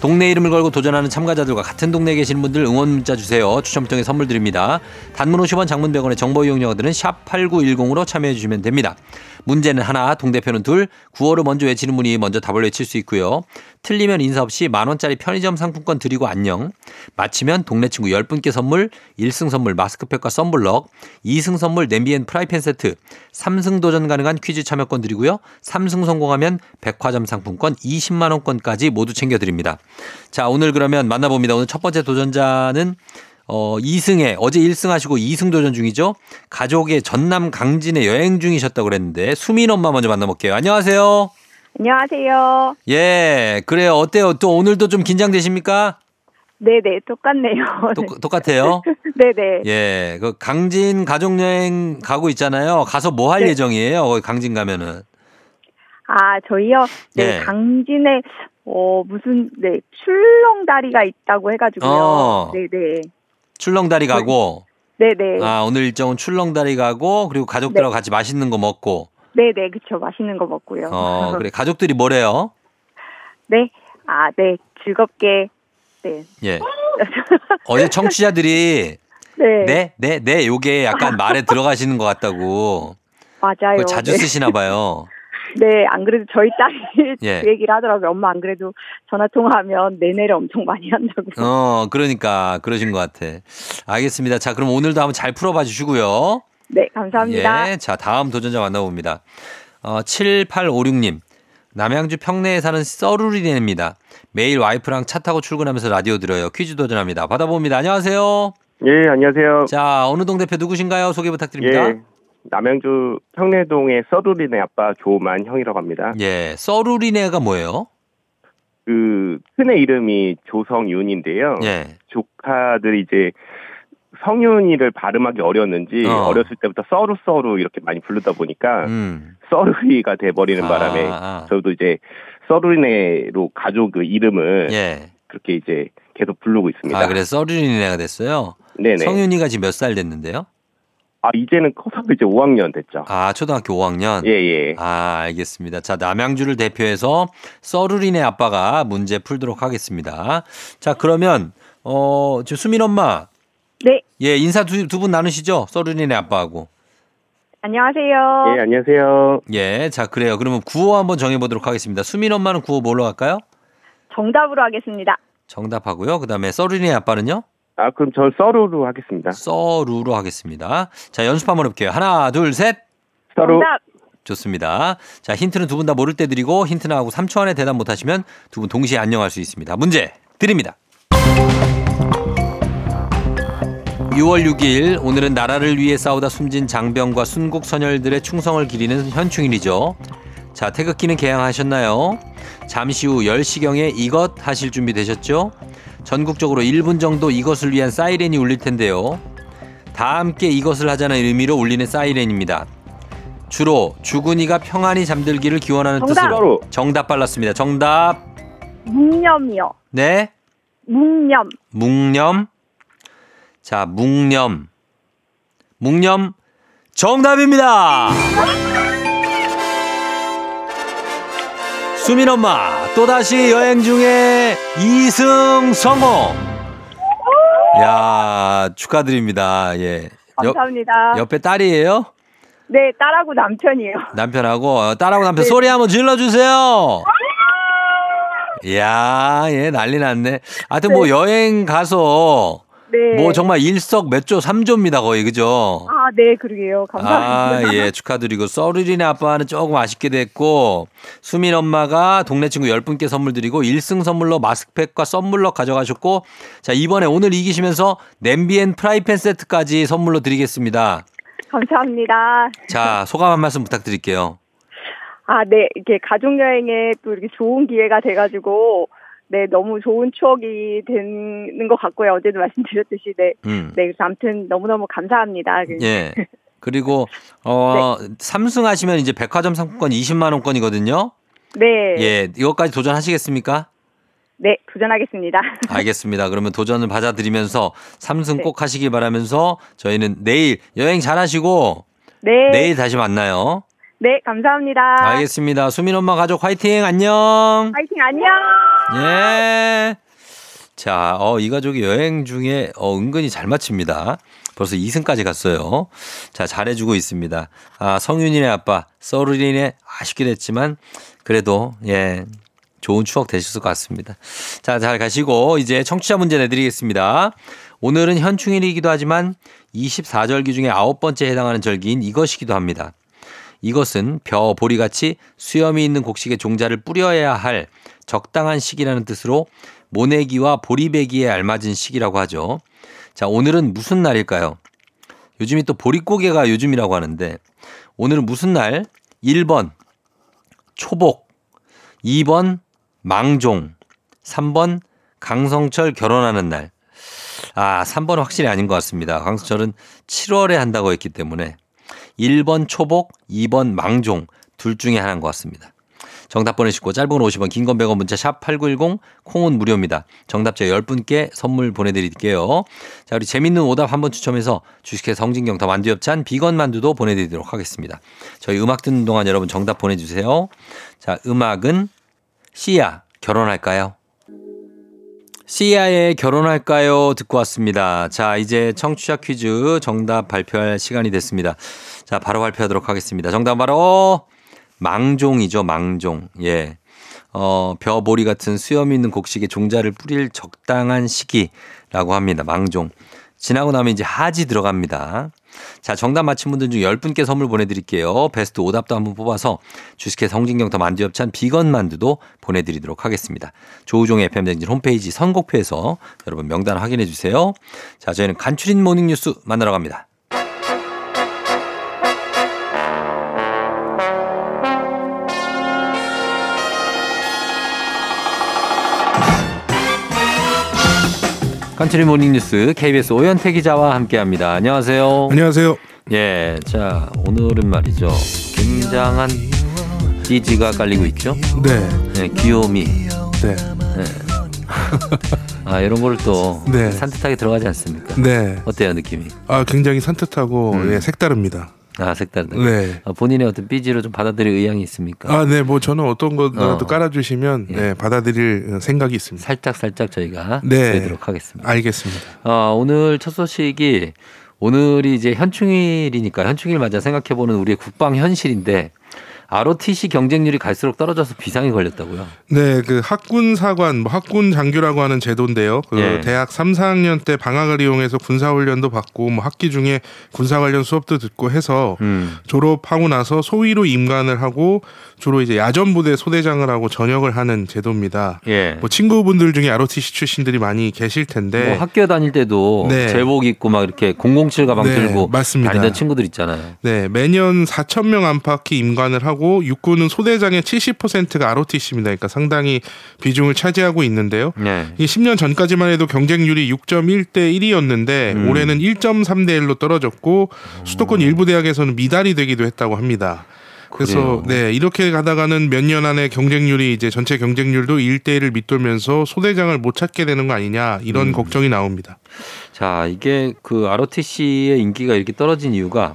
동네 이름을 걸고 도전하는 참가자들과 같은 동네에 계시는 분들 응원 문자 주세요. 추첨을 통해 선물 드립니다. 단문 50원 장문 100원의 정보 이용료들은 샵 8910으로 참여해 주시면 됩니다. 문제는 하나, 동대표는 둘, 구호를 먼저 외치는 분이 먼저 답을 외칠 수 있고요. 틀리면 인사 없이 만원짜리 편의점 상품권 드리고 안녕. 마치면 동네 친구 10분께 선물, 1승 선물 마스크팩과 썬블럭, 2승 선물 냄비 and 프라이팬 세트, 3승 도전 가능한 퀴즈 참여권 드리고요. 3승 성공하면 백화점 상품권 20만원권까지 모두 챙겨드립니다. 자, 오늘 그러면 만나봅니다. 오늘 첫 번째 도전자는 어, 2승에 어제 1승 하시고 2승 도전 중이죠. 가족의 전남 강진에 여행 중이셨다고 그랬는데 수민 엄마 먼저 만나볼게요. 안녕하세요. 안녕하세요. 예, 그래요. 어때요? 또 오늘도 좀 긴장되십니까? 네네, 똑같네요. 똑, 똑같아요. 네네. 예, 그 강진 가족 여행 가고 있잖아요. 가서 뭐 할 네. 예정이에요? 강진 가면은. 아, 저희요? 네, 예. 강진에, 어, 무슨, 네, 출렁다리가 있다고 해가지고요. 어. 네네. 출렁다리 가고. 네네. 아, 오늘 일정은 출렁다리 가고 그리고 가족들하고 같이 맛있는 거 먹고. 네네, 그쵸. 맛있는 거 먹고요. 어, 그래. 가족들이 뭐래요? 네. 아, 네. 즐겁게, 네. 예. 어제 청취자들이 네. 네, 네, 네, 요게 약간 말에 들어가시는 것 같다고. 맞아요. 자주 네. 쓰시나 봐요. 네, 안 그래도 저희 딸이 예. 그 얘기를 하더라고요. 엄마 안 그래도 전화 통화하면 내내를 엄청 많이 한다고. 어, 그러니까 그러신 것 같아. 알겠습니다. 자, 그럼 오늘도 한번 잘 풀어봐 주시고요. 네, 감사합니다. 예. 자, 다음 도전자 만나봅니다. 어, 7856님. 남양주 평내에 사는 써루리네입니다. 매일 와이프랑 차 타고 출근하면서 라디오 들어요. 퀴즈 도전합니다. 받아봅니다. 안녕하세요. 예, 안녕하세요. 자, 어느 동 대표 누구신가요? 소개 부탁드립니다. 예, 남양주 평내동의 써루리네 아빠 조만 형이라고 합니다. 예, 써루리네가 뭐예요? 그 큰애 이름이 조성윤인데요. 예. 조카들이 이제 성윤이를 발음하기 어려웠는지 어. 어. 렸을 때부터 써루 써루 이렇게 많이 부르다 보니까 음. 써루이가 돼버리는 아, 바람에 아. 저도 이제 써루리네로 가족 그 이름을 예. 그렇게 이제 계속 부르고 있습니다. 아, 그래서 서류리네가 됐어요. 네네. 성윤이가 지금 몇 살 됐는데요? 아 이제는 커서 이제 5학년 됐죠. 아, 초등학교 5학년. 예 예. 아, 알겠습니다. 자, 남양주를 대표해서 써루리네 아빠가 문제 풀도록 하겠습니다. 자, 그러면 어, 지금 수민 엄마. 네. 예, 인사 두 분 나누시죠? 써루리네 아빠하고. 안녕하세요. 예 안녕하세요. 예, 자, 그래요. 그러면 구호 한번 정해 보도록 하겠습니다. 수민 엄마는 구호 뭘로 할까요? 정답으로 하겠습니다. 정답하고요. 그 다음에 써루리네 아빠는요? 아 그럼 전 써루로 하겠습니다. 써루로 하겠습니다. 자, 연습 한번 해볼게요. 하나, 둘, 셋. 써루. 정답. 좋습니다. 자, 힌트는 두 분 다 모를 때 드리고 힌트 나하고 3초 안에 대답 못하시면 두 분 동시에 안녕할 수 있습니다. 문제 드립니다. 6월 6일 오늘은 나라를 위해 싸우다 숨진 장병과 순국 선열들의 충성을 기리는 현충일이죠. 자, 태극기는 개항하셨나요? 잠시 후 10시경에 이것 하실 준비 되셨죠? 전국적으로 1분 정도 이것을 위한 사이렌이 울릴 텐데요. 다 함께 이것을 하자는 의미로 울리는 사이렌입니다. 주로 주군이가 평안히 잠들기를 기원하는 정답! 뜻으로. 정답 빨랐습니다. 정답. 묵념이요. 네. 묵념. 묵념. 자, 묵념. 묵념 정답입니다. 수민 엄마 또다시 여행 중에 2승 성공. 야, 축하드립니다. 예. 옆, 감사합니다. 옆에 딸이에요? 네, 딸하고 남편이에요. 남편하고 어, 딸하고 남편 네. 소리 한번 질러 주세요. 이야, 예, 난리 났네. 하여튼 뭐 여행 가서 네. 뭐 정말 일석 몇조 삼조입니다, 거의 그죠? 아, 네, 그러게요. 감사합니다. 아, 예, 축하드리고 써르리네 아빠는 조금 아쉽게 됐고 수민 엄마가 동네 친구 10분께 선물 드리고 1승 선물로 마스크팩과 썬블럭 가져가셨고 자, 이번에 오늘 이기시면서 냄비 and 프라이팬 세트까지 선물로 드리겠습니다. 감사합니다. 자, 소감 한 말씀 부탁드릴게요. 아, 네, 이렇게 가족 여행에 또 이렇게 좋은 기회가 돼가지고, 네, 너무 좋은 추억이 되는 것 같고요. 어제도 말씀드렸듯이, 네, 음. 네, 그래서 아무튼 너무너무 감사합니다. 그- 예. 그리고 어 삼승 하시면 이제 백화점 상품권 20만 원권이거든요. 네, 예, 이것까지 도전하시겠습니까? 네, 도전하겠습니다. 알겠습니다. 그러면 도전을 받아들이면서 삼승 네. 꼭 하시기 바라면서 저희는 내일 여행 잘 하시고 네, 내일 다시 만나요. 네, 감사합니다. 알겠습니다. 수민 엄마 가족 화이팅 안녕. 파이팅 안녕! 예. 자, 어, 이 가족이 여행 중에 어, 은근히 잘 맞춥니다. 벌써 2승까지 갔어요. 자, 잘해주고 있습니다. 아, 성윤이네 아빠, 서르린의 아쉽게 됐지만, 그래도, 예, 좋은 추억 되셨을 것 같습니다. 자, 잘 가시고, 이제 청취자 문제 내드리겠습니다. 오늘은 현충일이기도 하지만 24절기 중에 아홉 번째 해당하는 절기인 이것이기도 합니다. 이것은 벼, 보리같이 수염이 있는 곡식에 종자를 뿌려야 할 적당한 시기라는 뜻으로 모내기와 보리배기에 알맞은 시기라고 하죠. 자, 오늘은 무슨 날일까요? 요즘이 또 보릿고개가 요즘이라고 하는데 오늘은 무슨 날? 1번 초복, 2번 망종, 3번 강성철 결혼하는 날. 아, 3번은 확실히 아닌 것 같습니다. 강성철은 7월에 한다고 했기 때문에 1번 초복, 2번 망종 둘 중에 하나인 것 같습니다. 정답 보내시고 짧은 건 50원, 긴 건 100원 문자 샵 8910 콩은 무료입니다. 정답자 10분께 선물 보내드릴게요. 자, 우리 재밌는 오답 한 번 추첨해서 주식회 성진경 더 만두엽찬 비건 만두도 보내드리도록 하겠습니다. 저희 음악 듣는 동안 여러분 정답 보내주세요. 자, 음악은 씨야 결혼할까요? 씨야의 결혼할까요? 듣고 왔습니다. 자, 이제 청취자 퀴즈 정답 발표할 시간이 됐습니다. 자, 바로 발표하도록 하겠습니다. 정답 바로 망종이죠, 망종. 예. 어, 벼보리 같은 수염 있는 곡식에 종자를 뿌릴 적당한 시기라고 합니다. 망종. 지나고 나면 이제 하지 들어갑니다. 자, 정답 맞힌 분들 중 10분께 선물 보내드릴게요. 베스트 오답도 한번 뽑아서 주식회 성진경 더 만두엽찬 비건 만두도 보내드리도록 하겠습니다. 조우종의 FM댕진 홈페이지 선곡표에서 여러분 명단 확인해 주세요. 자, 저희는 간추린 모닝뉴스 만나러 갑니다. country morning news KBS 오현태 기자와 함께합니다. 안녕하세요. 안녕하세요. 예, 자 오늘은 말이죠. 굉장한 BG가 깔리고 있죠. 네, 네, 귀요미. 네, 아 이런 걸 또 네. 산뜻하게 들어가지 않습니까? 네. 어때요 느낌이? 아 굉장히 산뜻하고 음. 예, 색다릅니다. 아 색다르다. 네. 아, 본인의 어떤 BG로 좀 받아들일 의향이 있습니까? 아, 네, 뭐 저는 어떤 거라도 어. 깔아주시면 예. 네, 받아들일 생각이 있습니다. 살짝 살짝 저희가 네. 드리도록 하겠습니다. 알겠습니다. 어, 오늘 첫 소식이 오늘이 이제 현충일이니까 현충일 맞아 생각해보는 우리의 국방 현실인데 ROTC 경쟁률이 갈수록 떨어져서 비상이 걸렸다고요. 네, 그 학군 사관, 뭐 학군 장교라고 하는 제도인데요. 그 예. 대학 3, 4학년 때 방학을 이용해서 군사 훈련도 받고 뭐 학기 중에 군사 관련 수업도 듣고 해서 음. 졸업하고 나서 소위로 임관을 하고 주로 이제 야전 부대 소대장을 하고 전역을 하는 제도입니다. 예. 뭐 친구분들 중에 ROTC 출신들이 많이 계실 텐데 뭐 학교 다닐 때도 네. 제복 입고 막 이렇게 007 가방 네, 들고 맞습니다. 다니던 친구들 있잖아요. 네, 매년 4천 명 안팎이 임관을 하고 육군은 소대장의 70%가 ROTC입니다. 그러니까 상당히 비중을 차지하고 있는데요. 네. 이 10년 전까지만 해도 경쟁률이 6.1대 1이었는데 음. 올해는 1.3대 1로 떨어졌고 수도권 일부 대학에서는 미달이 되기도 했다고 합니다. 그래서 그래요. 네 이렇게 가다가는 몇 년 안에 경쟁률이 이제 전체 경쟁률도 1대 1을 밑돌면서 소대장을 못 찾게 되는 거 아니냐 이런 음. 걱정이 나옵니다. 자, 이게 그 ROTC의 인기가 이렇게 떨어진 이유가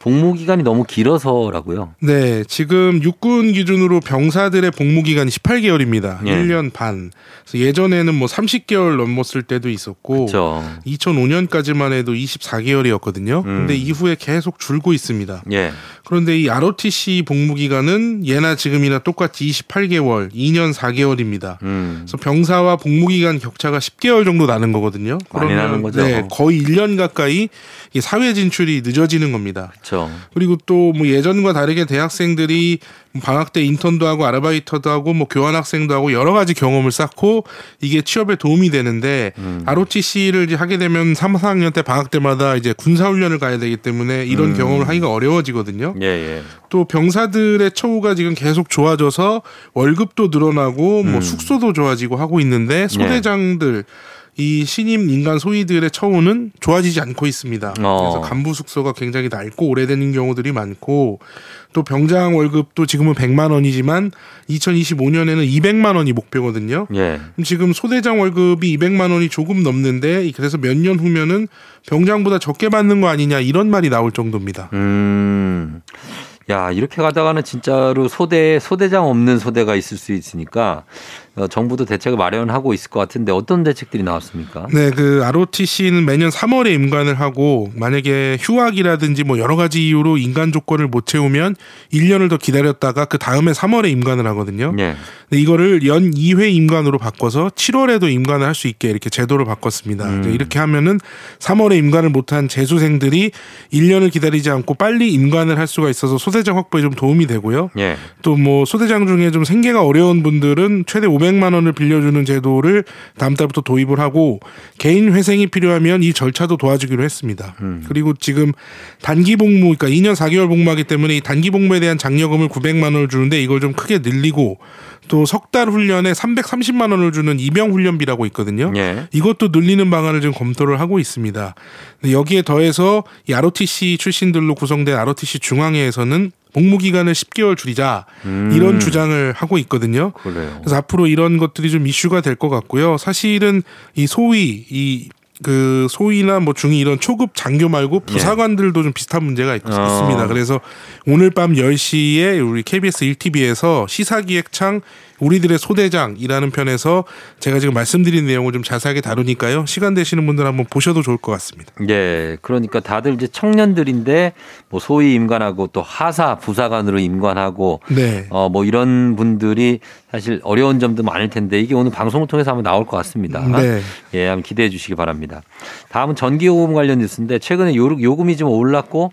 복무 기간이 너무 길어서라고요. 네, 지금 육군 기준으로 병사들의 복무 기간이 18개월입니다. 예. 1년 반. 그래서 예전에는 뭐 30개월 넘었을 때도 있었고 그렇죠. 2005년까지만 해도 24개월이었거든요. 음. 근데 이후에 계속 줄고 있습니다. 예. 그런데 이 ROTC 복무 기간은 예나 지금이나 똑같이 28개월, 2년 4개월입니다. 음. 그래서 병사와 복무 기간 격차가 10개월 정도 나는 거거든요. 많이 나는 거죠. 네, 거의 1년 가까이 이 사회 진출이 늦어지는 겁니다. 그 렇죠. 그리고 또 뭐 예전과 다르게 대학생들이 방학 때 인턴도 하고 아르바이터도 하고 뭐 교환 학생도 하고 여러 가지 경험을 쌓고 이게 취업에 도움이 되는데 음. ROTC를 이제 하게 되면 3, 4학년 때 방학 때마다 이제 군사 훈련을 가야 되기 때문에 이런 음. 경험을 하기가 어려워지거든요. 예, 예. 또 병사들의 처우가 지금 계속 좋아져서 월급도 늘어나고 뭐 음. 숙소도 좋아지고 하고 있는데 소대장들 이 신임 인간 소위들의 처우는 좋아지지 않고 있습니다. 어. 그래서 간부 숙소가 굉장히 낡고 오래되는 경우들이 많고 또 병장 월급도 지금은 100만 원이지만 2025년에는 200만 원이 목표거든요. 예. 지금 소대장 월급이 200만 원이 조금 넘는데 그래서 몇 년 후면은 병장보다 적게 받는 거 아니냐 이런 말이 나올 정도입니다. 음. 야, 이렇게 가다가는 진짜로 소대, 소대장 없는 소대가 있을 수 있으니까 어, 정부도 대책을 마련하고 있을 것 같은데 어떤 대책들이 나왔습니까? 네, 그 ROTC는 매년 3월에 임관을 하고 만약에 휴학이라든지 뭐 여러 가지 이유로 인간 조건을 못 채우면 1년을 더 기다렸다가 그 다음에 3월에 임관을 하거든요. 예. 근데 이거를 연 2회 임관으로 바꿔서 7월에도 임관을 할 수 있게 이렇게 제도를 바꿨습니다. 음. 이렇게 하면은 3월에 임관을 못한 재수생들이 1년을 기다리지 않고 빨리 임관을 할 수가 있어서 소대장 확보에 좀 도움이 되고요. 예. 또뭐 소대장 중에 좀 생계가 어려운 분들은 최대 500만 원을 빌려주는 제도를 다음 달부터 도입을 하고 개인 회생이 필요하면 이 절차도 도와주기로 했습니다. 음. 그리고 지금 단기 복무 그러니까 2년 4개월 복무하기 때문에 이 단기 복무에 대한 장려금을 900만 원을 주는데 이걸 좀 크게 늘리고 또 석 달 훈련에 330만 원을 주는 이병 훈련비라고 있거든요. 예. 이것도 늘리는 방안을 지금 검토를 하고 있습니다. 여기에 더해서 이 ROTC 출신들로 구성된 ROTC 중앙회에서는 복무 기간을 10개월 줄이자 음. 이런 주장을 하고 있거든요. 그래요. 그래서 앞으로 이런 것들이 좀 이슈가 될 것 같고요. 사실은 이 소위 이그 소위나 뭐 중위 이런 초급 장교 말고 부사관들도 좀 비슷한 문제가 있, 예. 어. 습니다 그래서 오늘 밤 10시에 우리 KBS 1TV에서 시사기획창 우리들의 소대장이라는 편에서 제가 지금 말씀드린 내용을 좀 자세하게 다루니까요. 시간 되시는 분들 한번 보셔도 좋을 것 같습니다. 예. 그러니까 다들 이제 청년들인데 뭐 소위 임관하고 또 하사 부사관으로 임관하고 네. 어뭐 이런 분들이 사실 어려운 점도 많을 텐데 이게 오늘 방송을 통해서 한번 나올 것 같습니다. 네. 예, 한번 기대해 주시기 바랍니다. 다음은 전기 요금 관련 뉴스인데 최근에 요- 요금이 좀 올랐고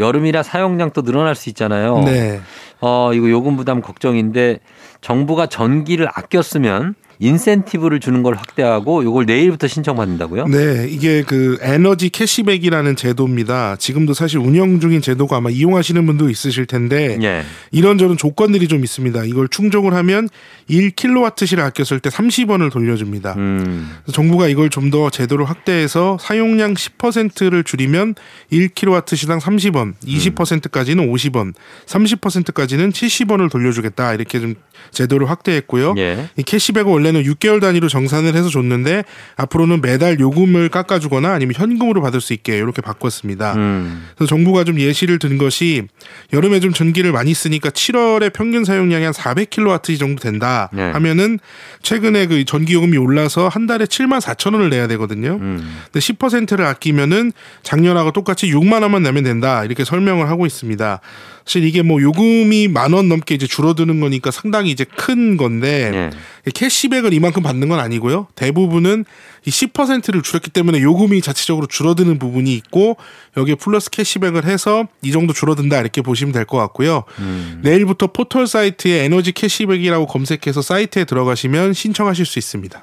여름이라 사용량 또 늘어날 수 있잖아요. 네. 어, 이거 요금 부담 걱정인데 정부가 전기를 아껴 쓰면 인센티브를 주는 걸 확대하고 이걸 내일부터 신청받는다고요? 네, 이게 그 에너지 캐시백이라는 제도입니다. 지금도 사실 운영 중인 제도가 아마 이용하시는 분도 있으실 텐데 예. 이런저런 조건들이 좀 있습니다. 이걸 충족을 하면 1kWh를 아꼈을 때 30원을 돌려줍니다. 음. 정부가 이걸 좀 더 제도를 확대해서 사용량 10%를 줄이면 1kWh당 30원, 20%까지는 50원, 30%까지는 70원을 돌려주겠다 이렇게 좀 제도를 확대했고요. 예. 이 캐시백은 원래 는 6개월 단위로 정산을 해서 줬는데 앞으로는 매달 요금을 깎아주거나 아니면 현금으로 받을 수 있게 이렇게 바꿨습니다. 음. 그래서 정부가 좀 예시를 든 것이 여름에 좀 전기를 많이 쓰니까 7월에 평균 사용량이 한 400kWh 정도 된다 네. 하면은 최근에 그 전기 요금이 올라서 한 달에 7만 4천 원을 내야 되거든요. 음. 근데 10%를 아끼면은 작년하고 똑같이 6만 원만 내면 된다 이렇게 설명을 하고 있습니다. 사실 이게 뭐 요금이 만 원 넘게 이제 줄어드는 거니까 상당히 이제 큰 건데 예. 캐시백을 이만큼 받는 건 아니고요. 대부분은 이 10%를 줄였기 때문에 요금이 자체적으로 줄어드는 부분이 있고 여기에 플러스 캐시백을 해서 이 정도 줄어든다 이렇게 보시면 될 것 같고요. 음. 내일부터 포털 사이트에 에너지 캐시백이라고 검색해서 사이트에 들어가시면 신청하실 수 있습니다.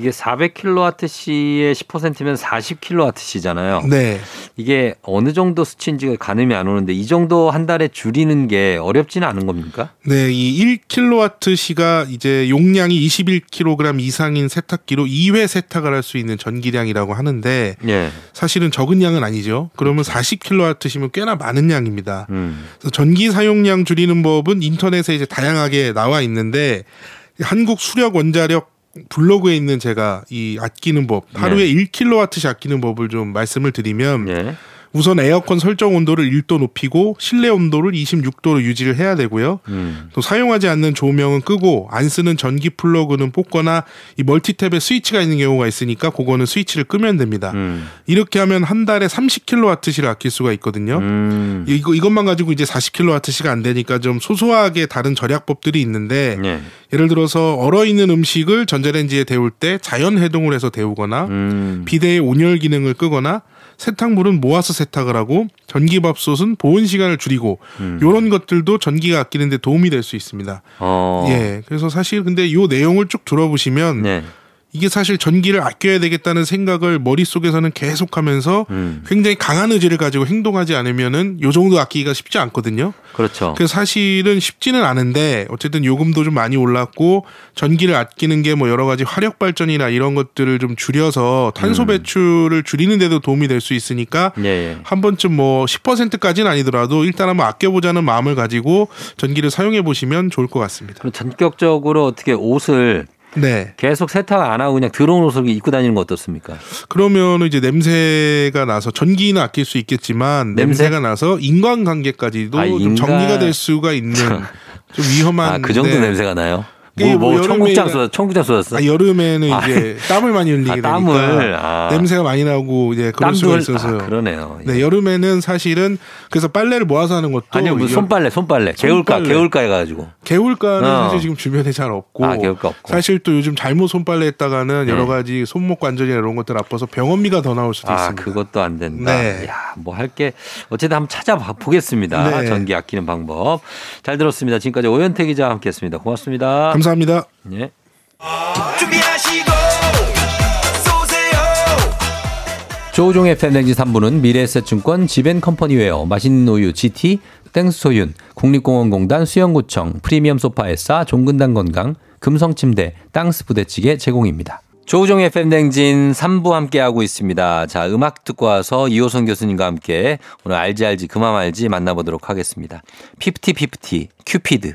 이게 400kWh의 10%면 40kWh잖아요. 네. 이게 어느 정도 수치인지가 가늠이 안 오는데 이 정도 한 달에 줄이는 게 어렵지는 않은 겁니까? 네, 이 1kWh가 이제 용량이 21kg 이상인 세탁기로 2회 세탁을 할 수 있는 전기량이라고 하는데 예. 사실은 적은 양은 아니죠. 그러면 40kWh면 꽤나 많은 양입니다. 음. 그래서 전기 사용량 줄이는 법은 인터넷에 이제 다양하게 나와 있는데 한국 수력 원자력 블로그에 있는 제가 이 아끼는 법 하루에 1kWh 아끼는 법을 좀 말씀을 드리면 예. 우선 에어컨 설정 온도를 1도 높이고 실내 온도를 26도로 유지를 해야 되고요. 음. 또 사용하지 않는 조명은 끄고 안 쓰는 전기 플러그는 뽑거나 이 멀티탭에 스위치가 있는 경우가 있으니까 그거는 스위치를 끄면 됩니다. 음. 이렇게 하면 한 달에 30kWh를 아낄 수가 있거든요. 음. 이거 이것만 가지고 이제 40kWh가 안 되니까 좀 소소하게 다른 절약법들이 있는데 예. 예를 들어서 얼어 있는 음식을 전자레인지에 데울 때 자연 해동을 해서 데우거나 음. 비데의 온열 기능을 끄거나 세탁물은 모아서 세탁을 하고 전기밥솥은 보온 시간을 줄이고 음. 이런 것들도 전기가 아끼는데 도움이 될 수 있습니다. 어. 예, 그래서 사실 근데 요 내용을 쭉 들어보시면 네. 이게 사실 전기를 아껴야 되겠다는 생각을 머릿속에서는 계속 하면서 음. 굉장히 강한 의지를 가지고 행동하지 않으면은 요 정도 아끼기가 쉽지 않거든요. 그렇죠. 그래서 사실은 쉽지는 않은데 어쨌든 요금도 좀 많이 올랐고 전기를 아끼는 게 뭐 여러 가지 화력 발전이나 이런 것들을 좀 줄여서 탄소 음. 배출을 줄이는 데도 도움이 될 수 있으니까 예, 예. 한 번쯤 뭐 10%까지는 아니더라도 일단 한번 아껴 보자는 마음을 가지고 전기를 사용해 보시면 좋을 것 같습니다. 전격적으로 어떻게 옷을 네. 계속 세탁 안 하고 그냥 들어온 옷을 입고 다니는 거 어떻습니까? 그러면 이제 냄새가 나서 전기는 아낄 수 있겠지만 냄새? 가 나서 인간관계까지도 아, 좀 인간- 정리가 될 수가 있는 좀 위험한 아, 그 정도 네. 냄새가 나요? 뭐, 뭐 뭐 청국장 여름에는- 쏟았, 청국장 쏟았어? 아, 여름에는 아, 이제 땀을 많이 흘리게 아, 되니까 땀을, 아. 냄새가 많이 나고 이제 그럴 수가 흘- 있어서요. 아, 그러네요. 예. 네, 여름에는 사실은 그래서 빨래를 모아서 하는 것도 아니요, 뭐 여- 손빨래, 손빨래. 개울가. 개울가 해가지고. 개울가는 어. 사실 지금 주변에 잘 없고, 아, 개울가 없고. 사실 또 요즘 잘못 손빨래 했다가는 네. 여러 가지 손목 관절이나 이런 것들 아파서 병원비가 더 나올 수도 아, 있습니다. 그것도 안 된다. 네. 야, 뭐 할 게 어쨌든 한번 찾아보겠습니다. 네. 전기 아끼는 방법. 잘 들었습니다. 지금까지 오현태 기자와 함께했습니다. 고맙습니다. 감사합니다. 예. 준비하시고 쏘세요 조우종의 팬댕지 3부는 미래에셋증권 지벤컴퍼니웨어 맛있는 우유 GT 땡스소윤 국립공원공단 수영구청 프리미엄 소파에싸 종근당 건강 금성침대 땅스 부대찌개 제공입니다. 조우종의 팬댕진 3부 함께하고 있습니다. 자, 음악 듣고 와서 이호선 교수님과 함께 오늘 알지 알지 그 맘 알지 만나보도록 하겠습니다. 피프티 피프티 큐피드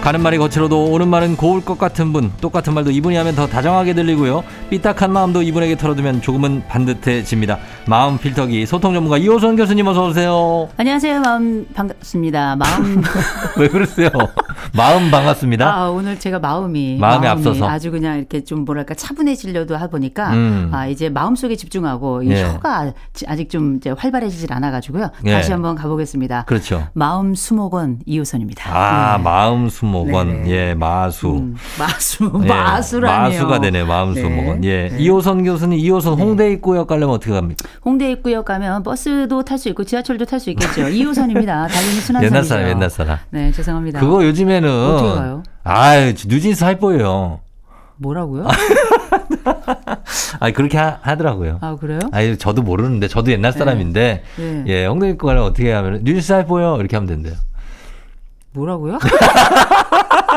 가는 말이 거칠어도 오는 말은 고울 것 같은 분 똑같은 말도 이분이 하면 더 다정하게 들리고요 삐딱한 마음도 이분에게 털어두면 조금은 반듯해집니다 마음 필터기 소통 전문가 이호선 교수님 어서 오세요 안녕하세요. 마음 반갑습니다. 마음 왜 그러세요 마음 반갑습니다 아, 오늘 제가 마음이 마음이 앞서서. 아주 그냥 이렇게 좀 뭐랄까 차분해지려도 하 보니까 음. 아, 이제 마음속에 집중하고 이 예. 혀가 아직 좀 이제 활발해지질 않아 가지고요. 예. 다시 한번 가 보겠습니다. 그렇죠 마음 수목원 이호선입니다. 아 네. 마음 수목 원 네. 예 마수 음, 마수 예, 마수라니요. 마수가 되네 마음 네. 수목원 예 네. 이호선 교수님 이호선 홍대 입구역 가려면 어떻게 갑니까 홍대 입구역 가면 버스도 탈 수 있고 지하철도 탈 수 있겠죠. 2호선입니다. 달리는 순환선이죠. 옛날 사람 옛날 사람 네, 죄송합니다. 그거 요즘에는 어떻게 가요? 아유 뉴진스 할 거예요 뭐라고요? 아 그렇게 하, 더라고요 아, 그래요? 아니 저도 모르는데 저도 옛날 사람인데 네. 예 홍대 입구 가려면 어떻게 하면 뉴진스 할 거예요 이렇게 하면 된대요. 뭐라고요?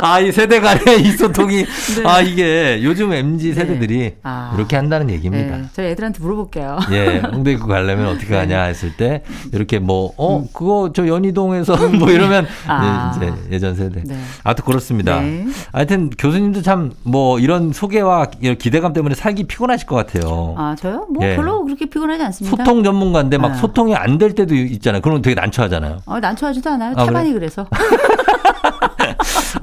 아 이 세대 간의 이 소통이 네. 아 이게 요즘 mz 세대들이 아. 이렇게 한다는 얘기입니다. 네, 저희 애들한테 물어볼게요. 예, 홍대 입구 가려면 어떻게 네. 가냐 했을 때 이렇게 뭐어 그거 저 연희동에서 뭐 이러면 음. 아. 예, 이제 예전 세대. 네. 아무튼 그렇습니다. 네. 하여튼 교수님도 참 뭐 이런 소개와 이런 기대감 때문에 살기 피곤하실 것 같아요. 아, 저요? 뭐 예. 별로 그렇게 피곤하지 않습니다. 소통 전문가인데 막 아. 소통이 안 될 때도 있잖아요. 그러면 되게 난처하잖아요. 어, 난처하지도 않아요. 아, 태반이 그래서.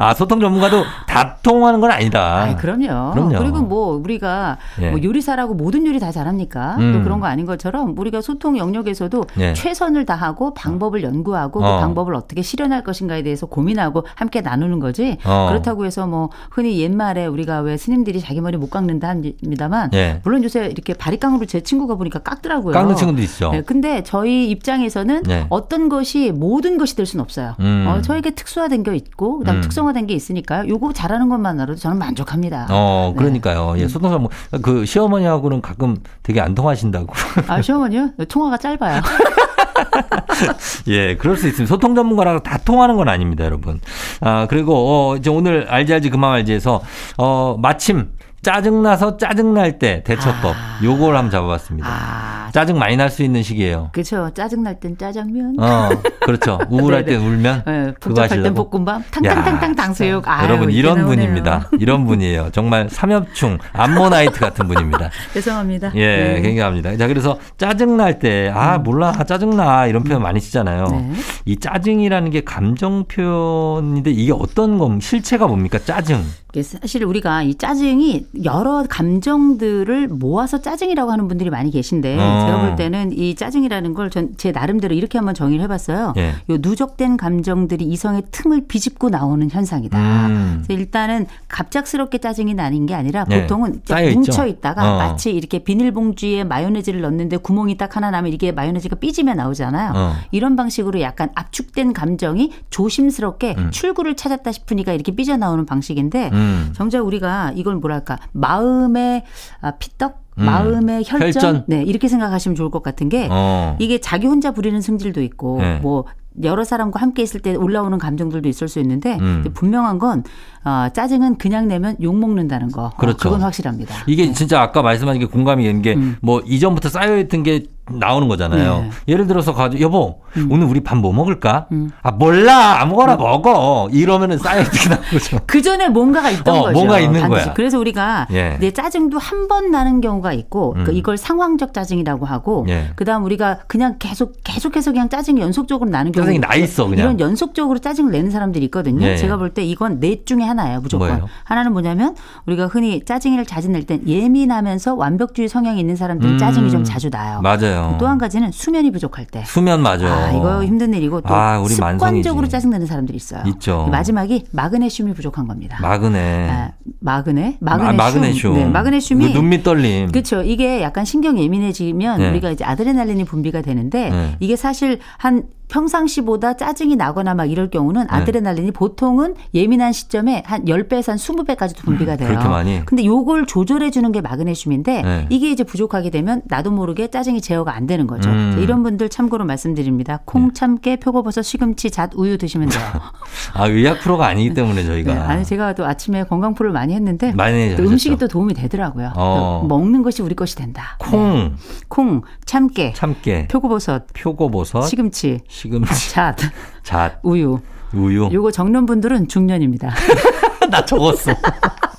아 소통 전문가도 다 통하는 건 아니다. 아, 그럼요. 그럼요. 그리고 뭐 우리가 예. 뭐 요리사라고 모든 요리 다 잘합니까? 음. 또 그런 거 아닌 것처럼 우리가 소통 영역에서도 예. 최선을 다하고 방법을 연구하고 어. 그 방법을 어떻게 실현할 것인가에 대해서 고민하고 함께 나누는 거지. 어. 그렇다고 해서 뭐 흔히 옛말에 우리가 왜 스님들이 자기 머리 못 깎는다 합니다만 예. 물론 요새 이렇게 바리깡으로 제 친구가 보니까 깎더라고요. 깎는 친구도 있죠. 네, 근데 저희 입장에서는 네. 어떤 것이 모든 것이 될 수는 없어요. 음. 어, 저에게 특수화된 게 있고 그다음 음. 특성화 된 게 있으니까요. 요거 잘하는 것만으로도 저는 만족합니다. 어, 네. 그러니까요. 예, 소통 전문 그 시어머니하고는 가끔 되게 안 통하신다고. 아, 시어머니요? 통화가 짧아요. 예, 그럴 수 있습니다. 소통 전문가라고 다 통하는 건 아닙니다, 여러분. 아, 그리고, 어, 이제 오늘 알지 알지 그만 알지에서, 어, 마침 짜증나서 짜증날 때 대처법. 요걸 한번 잡아봤습니다. 아, 짜증 많이 날 수 있는 시기예요. 그렇죠. 짜증 날 땐 짜장면. 어, 그렇죠. 우울할. 땐 울면. 예, 그거 복잡할 땐. 볶음밥. 탕탕탕탕 탕수육. 아유, 여러분, 이런. 분입니다. 이런 분이에요. 정말 삼엽충, 암모나이트 같은 분입니다. 죄송합니다. 예, 네. 굉장합니다. 자, 그래서 짜증 날 때, 아, 몰라, 짜증 나, 이런 표현 많이 쓰잖아요. 네. 이 짜증이라는 게 감정 표현인데 이게 어떤 건, 실체가 뭡니까? 짜증. 사실 우리가 이 짜증이 여러 감정들을 모아서 짜증이라고 하는 분들이 많이 계신데 어. 제가 볼 때는 이 짜증이라는 걸 전 제 나름대로 이렇게 한번 정의를 해봤어요. 예. 요 누적된 감정들이 이성의 틈을 비집고 나오는 현상이다. 음. 그래서 일단은 갑작스럽게 짜증이 나는 게 아니라 네. 보통은 쌓여있죠. 뭉쳐 있다가 어. 마치 이렇게 비닐봉지에 마요네즈를 넣는데 구멍이 딱 하나 나면 이게 마요네즈가 삐지면 나오잖아요. 어. 이런 방식으로 약간 압축된 감정이 조심스럽게 음. 출구를 찾았다 싶으니까 이렇게 삐져나오는 방식인데 음. 정작 우리가 이걸 뭐랄까 마음의 아, 피떡, 음. 마음의 혈전, 혈전? 네 이렇게 생각하시면 좋을 것 같은 게 어. 이게 자기 혼자 부리는 승질도 있고 네. 뭐 여러 사람과 함께 있을 때 올라오는 감정들도 있을 수 있는데 음. 분명한 건 어, 짜증은 그냥 내면 욕 먹는다는 거. 어, 그렇죠. 그건 확실합니다. 이게 진짜 아까 말씀하신 게 공감이 되는 게 음. 뭐 이전부터 쌓여있던 게 나오는 거잖아요. 네. 예를 들어서 가지고 여보 음. 오늘 우리 밥 뭐 먹을까? 음. 아 몰라 아무거나 먹어 이러면은 쌓여있던 게 나오는 거죠. 그 전에 뭔가가 있던 어, 거죠. 뭔가 있는 반드시. 거야. 그래서 우리가 예. 내 짜증도 한 번 나는 경우가 있고 음. 그 이걸 상황적 짜증이라고 하고 예. 그다음 우리가 그냥 계속 계속해서 그냥 짜증이 연속적으로 나는 경우 짜증이 나 있어, 그냥. 이런 연속적으로 짜증을 내는 사람들이 있거든요. 예, 예. 제가 볼 때 이건 넷 중에 하나예요, 무조건. 뭐예요? 하나는 뭐냐면 우리가 흔히 짜증을 자주 낼 땐 예민하면서 완벽주의 성향이 있는 사람들은 음. 짜증이 좀 자주 나요. 맞아요. 또 한 가지는 수면이 부족할 때. 수면 맞아. 아, 이거 힘든 일이고 또 아, 습관적으로 만성이지. 짜증 내는 사람들이 있어요. 있죠. 마지막이 마그네슘이 부족한 겁니다. 마그네. 아, 마그네? 마- 마그네슘. 마그네슘. 네, 마그네슘이 그 눈밑 떨림. 그렇죠. 이게 약간 신경 예민해지면 네. 우리가 이제 아드레날린이 분비가 되는데 네. 이게 사실 한 평상시보다 짜증이 나거나 막 이럴 경우는 네. 아드레날린이 보통은 예민한 시점에 한 10배에서 한 20배까지도 분비가 돼요. 음, 그렇게 많이? 근데 요걸 조절해 주는 게 마그네슘인데 네. 이게 이제 부족하게 되면 나도 모르게 짜증이 제어가 안 되는 거죠. 음. 네. 이런 분들 참고로 말씀드립니다. 콩, 참깨, 표고버섯, 시금치, 잣, 우유 드시면 돼요. 아 의학 프로가 아니기 때문에 저희가 네, 아니 제가 또 아침에 건강 프로를 많이 했는데 많이 또. 음식이 또 도움이 되더라고요. 어. 또 먹는 것이 우리 것이 된다. 콩, 네. 콩, 참깨, 참깨, 표고버섯, 표고버섯, 시금치, 시금치, 잣, 잣, 우유. 우유. 요거 적는 분들은 중년입니다. 나 적었어.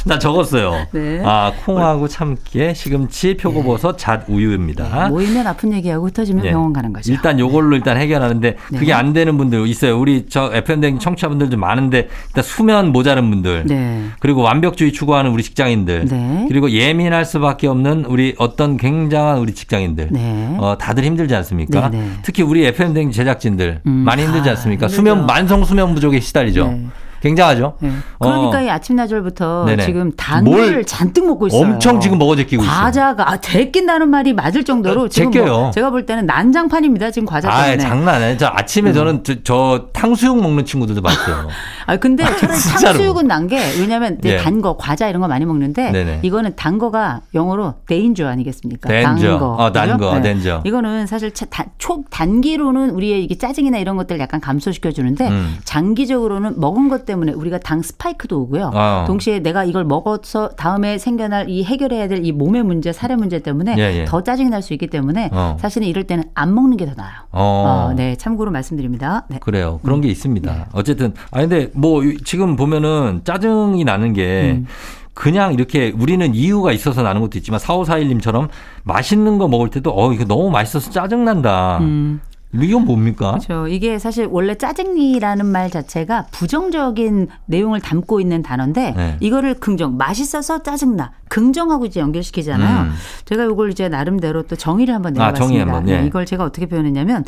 나 적었어요. 네. 아, 콩하고 참깨, 시금치, 표고버섯, 잣, 우유입니다. 모이면 아픈 얘기하고 흩어지면 예. 병원 가는 거죠. 일단 요걸로 일단 해결하는데 네. 그게 안 되는 분들 있어요. 우리 저 FM댕 청취자분들도 많은데 일단 수면 모자른 분들. 네. 그리고 완벽주의 추구하는 우리 직장인들. 네. 그리고 예민할 수밖에 없는 우리 어떤 굉장한 우리 직장인들. 네. 어, 다들 힘들지 않습니까? 네, 네. 특히 우리 FM댕 제작진들 음. 많이 힘들지 아, 않습니까? 힘들죠. 수면 만성 수면 부족에 시달리죠. 네. 굉장하죠. 네. 그러니까 어. 이 아침나절부터 네네. 지금 당을 뭘 잔뜩 먹고 있어요. 엄청 지금 먹어 제끼고 있어요. 과자가 아, 제낀다는 말이 맞을 정도로 어, 지금. 뭐 제가 볼 때는 난장판입니다. 지금 과자 아, 때문에. 장난 아니에요. 저 아침에 저는 저, 저 탕수육 먹는 친구들도 봤어요. 아 근데 저는. 탕수육은 난 게 왜냐면 예. 단거 과자 이런 거 많이 먹는데 네네. 이거는 단 거가 영어로 데인저 아니겠습니까? 단 거. 어, 단? 거, 댄저. 이거는 사실 차- 다- 초 단기로는 우리의 이게 짜증이나 이런 것들을 약간 감소시켜 주는데 음. 장기적으로는 먹은 것 때문에 우리가 당 스파이크도 오고요. 어. 동시에 내가 이걸 먹어서 다음에 생겨날 이 해결해야 될 이 몸의 문제, 살의 문제 때문에 예, 예. 더 짜증이 날 수 있기 때문에 어. 사실은 이럴 때는 안 먹는 게 더 나아요. 어. 어, 네, 참고로 말씀드립니다. 네. 그래요. 그런 게 네. 있습니다. 어쨌든 아 근데 뭐 지금 보면은 짜증이 나는 게 음. 그냥 이렇게 우리는 이유가 있어서 나는 것도 있지만 4541님처럼 맛있는 거 먹을 때도 어 이거 너무 맛있어서 짜증 난다. 음. 이건 뭡니까? 그렇죠. 이게 사실 원래 짜증이라는 말 자체가 부정적인 내용을 담고 있는 단어인데 네. 이거를 긍정, 맛있어서 짜증나, 긍정하고 이제 연결시키잖아요. 음. 제가 이걸 이제 나름대로 또 정의를 한번 아, 정의. 한번, 예. 네, 이걸 제가 어떻게 표현했냐면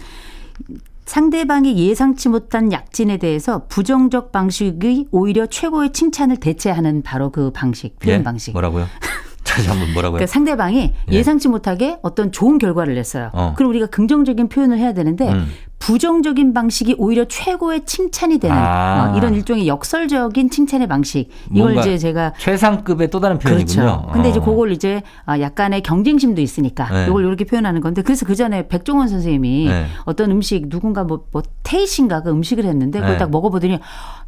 상대방이 예상치 못한 약진에 대해서 부정적 방식이 오히려 최고의 칭찬을 대체하는 바로 그 방식, 표현 예? 방식. 뭐라고요? 다시 한번 뭐라고요? 그러니까 상대방이 예. 예상치 못하게 어떤 좋은 결과를 냈어요. 어. 그럼 우리가 긍정적인 표현을 해야 되는데 음. 부정적인 방식이 오히려 최고의 칭찬이 되는 아. 어, 이런 일종의 역설적인 칭찬의 방식. 이걸 이제 제가 최상급의 또 다른 표현이군요. 그렇죠. 근데 이제 어. 그걸 이제 아, 약간의 경쟁심도 있으니까 네. 이걸 이렇게 표현하는 건데 그래서 그 전에 백종원 선생님이 네. 어떤 음식 누군가 뭐, 뭐 테이신가 그 음식을 했는데 그걸 네. 딱 먹어보더니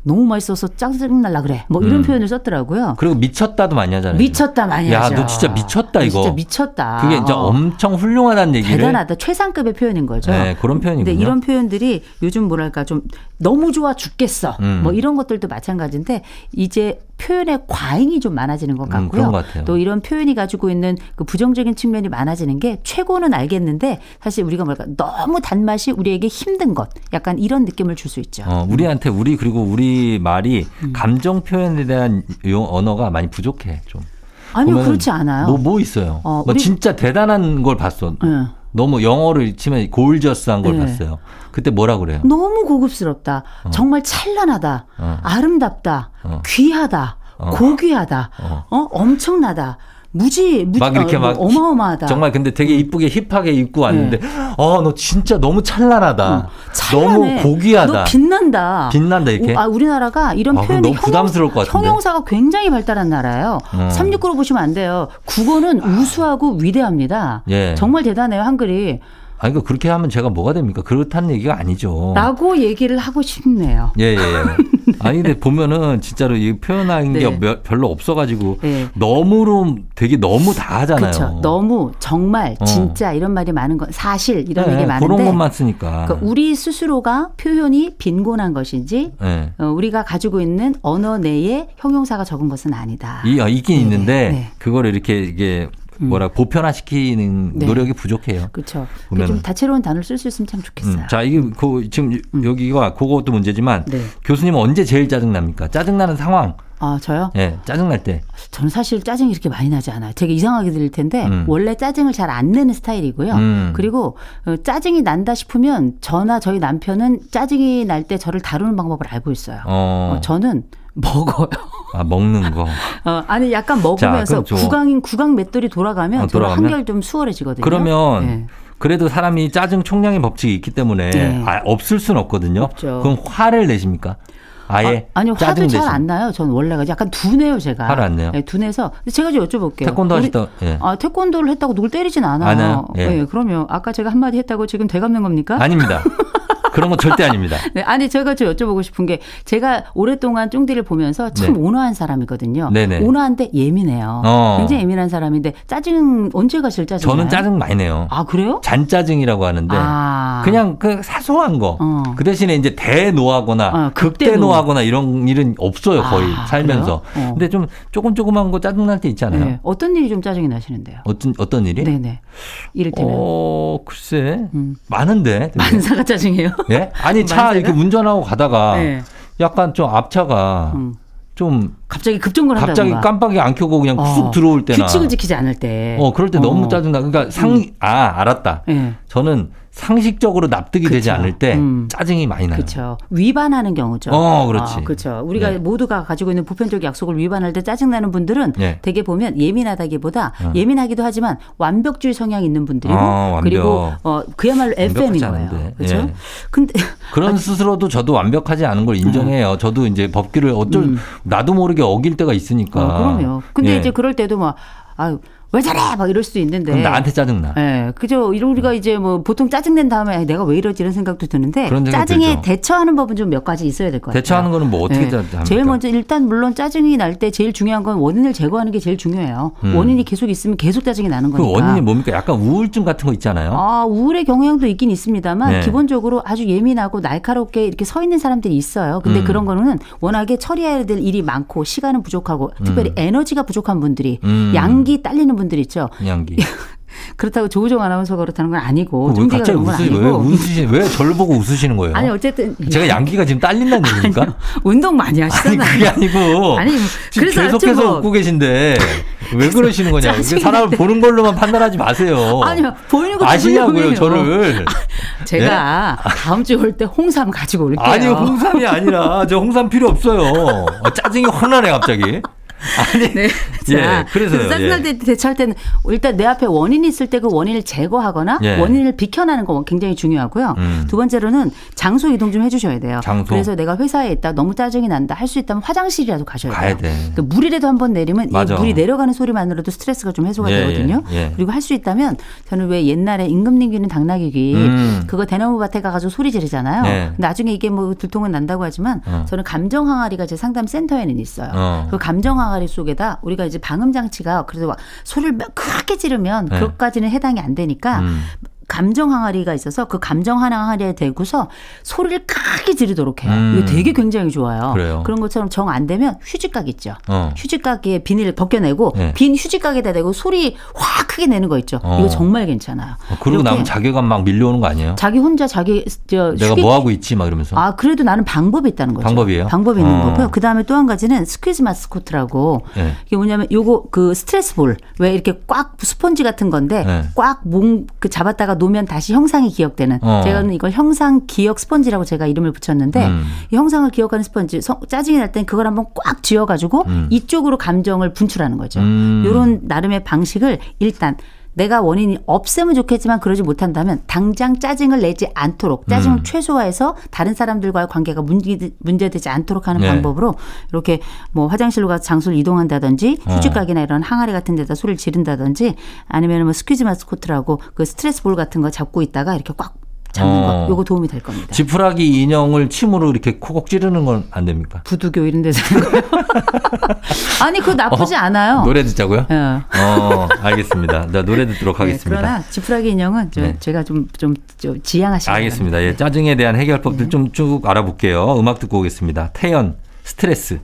너무 맛있어서 짜증 날라 그래. 뭐 이런 음. 표현을 썼더라고요. 그리고 미쳤다도 많이 하잖아요. 미쳤다 많이 야, 하죠. 너 진짜 미쳤다 이거. 진짜 미쳤다. 그게 진짜 어. 엄청 훌륭하다는 얘기를 대단하다. 최상급의 표현인 거죠. 네, 그런 표현이군요. 이런 표현들이 요즘 뭐랄까 좀 너무 좋아 죽겠어. 음. 뭐 이런 것들도 마찬가지인데 이제 표현의 과잉이 좀 많아지는 것 음, 같고요. 그런 것. 또 이런 표현이 가지고 있는 그 부정적인 측면이 많아지는 게 최고는 알겠는데 사실 우리가 뭐랄까 너무 단맛이 우리에게 힘든 것 약간 이런 느낌을 줄 수 있죠. 어, 우리한테 우리 그리고 우리 말이 음. 감정 표현에 대한 요 언어가 많이 부족해 좀. 아니요 그렇지 않아요. 뭐, 뭐 있어요. 어, 뭐 우리- 진짜 대단한 걸 봤어. 네. 너무 영어를 치면 골저스한 걸 네. 봤어요. 그때 뭐라 그래요? 너무 고급스럽다. 정말 찬란하다. 어. 아름답다. 어. 귀하다. 어. 고귀하다. 어. 어. 엄청나다. 무지, 무지 막 이렇게 어, 막뭐 어마어마하다. 정말 근데 되게 이쁘게 힙하게 입고 왔는데 어너 진짜 너무 찬란하다. 어, 찬란해. 너무 고귀하다. 너 빛난다. 빛난다, 이렇게? 우- 아, 우리나라가 이런 아, 표현이 너무 부담스러울 것 같은데. 형용사가 굉장히 발달한 나라예요. 어. 369로 보시면 안 돼요. 국어는 우수하고 위대합니다. 예. 정말 대단해요, 한글이. 아니 그 그렇게 하면 제가 뭐가 됩니까? 그렇다는 얘기가 아니죠. 라고 얘기를 하고 싶네요. 예, 예, 예. 아니, 근데 보면은 진짜로 이 표현한 게 네. 몇- 별로 없어가지고 네. 너무로 되게 너무 다 하잖아요. 그렇죠. 너무 정말 어. 진짜 이런 말이 많은 건 사실 이런 네, 얘기 많은데 그런 것만 쓰니까. 그러니까 우리 스스로가 표현이 빈곤한 것인지 네. 어, 우리가 가지고 있는 언어 내에 형용사가 적은 것은 아니다. 이, 어, 있긴 네, 있는데 네. 그거를 이렇게 이게 뭐라 보편화시키는 네. 노력이 부족해요. 그렇죠. 좀 다채로운 단어를 쓸 수 있으면 참 좋겠어요. 음, 자, 이게 그 지금 여기가 그것도 문제지만 네. 교수님은 언제 제일 짜증 납니까? 짜증 나는 상황. 아 저요? 예, 짜증 날 때. 저는 사실 짜증이 이렇게 많이 나지 않아요. 되게 이상하게 들릴 텐데 음. 원래 짜증을 잘 안 내는 스타일이고요. 음. 그리고 어, 짜증이 난다 싶으면 저나 저희 남편은 짜증이 날 때 저를 다루는 방법을 알고 있어요. 어. 어, 저는 먹어요. 아, 먹는 거. 어, 아니 약간 먹으면서 좀- 구강인 구강 맷돌이 돌아가면 어, 저는 돌아가면? 한결 좀 수월해지거든요. 그러면 네. 그래도 사람이 짜증 총량의 법칙이 있기 때문에 네. 아, 없을 수는 없거든요. 없죠. 그럼 화를 내십니까? 아예 아, 니요 화도 잘? 안 나요. 전 원래가 약간 둔해요 제가. 화를 안 내요? 네, 둔해서 제가 좀 여쭤볼게요. 태권도 하시다. 예. 아 태권도를 했다고 누굴 때리진 않아요. 예. 네, 그러면 아까 제가 한마디 했다고 지금 되갚는 겁니까? 아닙니다. 그런 건 절대 아닙니다. 네, 아니 제가 좀 여쭤보고 싶은 게 제가 오랫동안 쫑디를 보면서 참 네. 온화한 사람이거든요. 네네. 온화한데 예민해요. 어. 굉장히 예민한 사람인데 짜증 언제가 제일 짜증? 저는 짜증 많이 내요. 아 그래요? 잔짜증이라고 하는데 아. 그냥 그 사소한 거. 어. 그 대신에 이제 대노하거나 어, 극대노. 극대노하거나 이런 일은 없어요 거의 아, 살면서. 어. 근데 좀 조금 조그만 거 짜증 날 때 있잖아요. 네. 어떤 일이 좀 짜증이 나시는데요? 어떤 어떤 일이? 네네. 이를테면 어 글쎄 음. 많은데. 되게. 만사가 짜증이에요? 예? 아니 차 만사가? 이렇게 운전하고 가다가 네. 약간 좀 앞차가 음. 좀 갑자기 급정거를 갑자기 한다던가. 깜빡이 안 켜고 그냥 어, 쑥 들어올 때나 규칙을 지키지 않을 때. 어 그럴 때 너무 어. 짜증나. 그러니까 상 아 알았다. 예. 저는 상식적으로 납득이 되지 그쵸. 않을 때 음. 짜증이 많이 나요. 그렇죠. 위반하는 경우죠. 어, 그렇지. 그렇죠. 우리가 네. 모두가 가지고 있는 보편적 약속을 위반할 때 짜증나는 분들은 네. 대개 보면 예민하다기보다 어. 예민하기도 하지만 완벽주의 성향이 있는 분들이고 어, 완벽. 그리고 어 그야말로 FM인 거예요. 그렇죠? 예. 근데 그런 스스로도 저도 완벽하지 않은 걸 인정해요. 저도 이제 법규를 어쩔 음. 나도 모르게 어길 때가 있으니까. 어, 그럼요. 근데 예. 이제 그럴 때도 막 아유 왜 저래 막 이럴 수도 있는데 그럼 나한테 짜증나. 예, 그죠. 우리가 이제 뭐 보통 짜증 낸 다음에 아, 내가 왜 이러지 이런 생각도 드는데 짜증에 들죠. 대처하는 법은 좀 몇 가지 있어야 될 것 같아요. 대처하는 거는 뭐 어떻게 예. 짜- 합니까? 제일 먼저 일단 물론 짜증이 날 때 제일 중요한 건 원인을 제거하는 게 제일 중요해요. 음. 원인이 계속 있으면 계속 짜증이 나는 그 거니까. 원인이 뭡니까? 약간 우울증 같은 거 있잖아요. 아, 우울의 경향도 있긴 있습니다만 네. 기본적으로 아주 예민하고 날카롭게 이렇게 서 있는 사람들이 있어요. 근데 음. 그런 거는 워낙에 처리해야 될 일이 많고 시간은 부족하고 특별히 음. 에너지가 부족한 분들이 음. 양기 딸리는 분들 있죠. 양기. 그렇다고 조우정 아나운서가 그렇다는 건 아니고 왜 종디가 갑자기 그런 건 웃으시 왜. 웃으시 왜 저를 보고 웃으시는 거예요? 아니 어쨌든 제가 양기가 지금 딸린다는 얘기입니까? 운동 많이 아니 하시잖아요. 그게 아니고 아니, 그래서 계속해서 뭐- 웃고 계신데 왜 그러시는. 짜증이 사람을 보는 걸로만 판단하지 마세요. 아니요 보이는 거 아시냐고요 저를. 제가 다음 주에 올 때 홍삼 가지고 올게요. 네? 아니 홍삼이 아니라 저 홍삼 필요 없어요. 어, 짜증이 확 나네 갑자기. 아니 네. 예, 자, 그래서요, 그래서 짜증날 때 대처할 때는 일단 내 앞에 원인이 있을 때 그 원인을 제거하거나 예. 원인을 비켜나는 거 굉장히 중요하고요. 음. 두 번째로는 장소 이동 좀 해주셔야 돼요. 장소. 그래서 내가 회사에 있다 너무 짜증이 난다 할 수 있다면 화장실이라도 가셔야 돼요. 돼. 그 물이라도 한 번 내리면 이 맞아. 물이 내려가는 소리만으로도 스트레스가 좀 해소가 예, 되거든요. 예, 예. 그리고 할 수 있다면 저는 왜 옛날에 임금님귀는 당나귀귀 음. 그거 대나무 밭에 가가지고 소리 지르잖아요. 나중에 이게 뭐 들통은 난다고 하지만 어. 저는 감정 항아리가 제 상담 센터에는 있어요. 어. 그 감정 항아리 속에다 우리가 이제 방음 장치가 그래도 막 소리를 막 크게 지르면 네. 그것까지는 해당이 안 되니까 음. 감정 항아리가 있어서 그 감정 항아리에 대고서 소리를 크게 지르도록 해요. 음. 이거 되게 굉장히 좋아요. 그래요. 런 것처럼 정 안 되면 휴지각 있죠. 어. 휴지각에 비닐을 벗겨내고 네. 빈 휴지각에다 대고 소리 확 크게 내는 거 있죠. 어. 이거 정말 괜찮아요. 어, 이렇게 나면 자괴감 막 밀려오는 거 아니에요? 자기 혼자 자기 저 내가 휴게- 뭐 하고 있지 막 이러면서. 아 그래도 나는 방법이 있다는 거죠. 방법이에요? 방법이 있는 어. 거고요. 그 다음에 또 한 가지는 스퀴즈 마스코트라고 네. 이게 뭐냐면 요거 그 스트레스 볼 왜 이렇게 꽉 스펀지 같은 건데 네. 꽉몸 그 잡았다가 놓으면 다시 형상이 기억되는 어. 제가는 이걸 형상 기억 스펀지라고 제가 이름을 붙였는데 음. 이 형상을 기억하는 스펀지 성- 짜증이 날 땐 그걸 한번 꽉 쥐어가지고 음. 이쪽으로 감정을 분출하는 거죠. 음. 요런 나름의 방식을 일단 내가 원인이 없으면 좋겠지만 그러지 못한다면 당장 짜증을 내지 않도록 짜증을 음. 최소화해서 다른 사람들과의 관계가 문제, 문제되지 않도록 하는 네. 방법으로 이렇게 뭐 화장실로 가서 장소를 이동한다든지 어. 휴지각이나 이런 항아리 같은 데다 소리를 지른다든지 아니면 뭐 스퀴즈 마스코트라고 그 스트레스 볼 같은 거 잡고 있다가 이렇게 꽉 잡는 어. 거 요거 도움이 될 겁니다. 지푸라기 인형을 침으로 이렇게 코곡 찌르는 건 안 됩니까? 부두교 이런 데서 하는 거예요. 아니 그거 나쁘지 어? 않아요. 노래 듣자고요? 예. 어, 알겠습니다. 나 노래 듣도록 네, 하겠습니다. 그러나 지푸라기 인형은 저- 네. 제가 좀 좀 좀 지양하시기 알겠습니다. 예, 짜증에 대한 네. 해결법들 좀 쭉 알아볼게요. 음악 듣고 오겠습니다. 태연, 스트레스.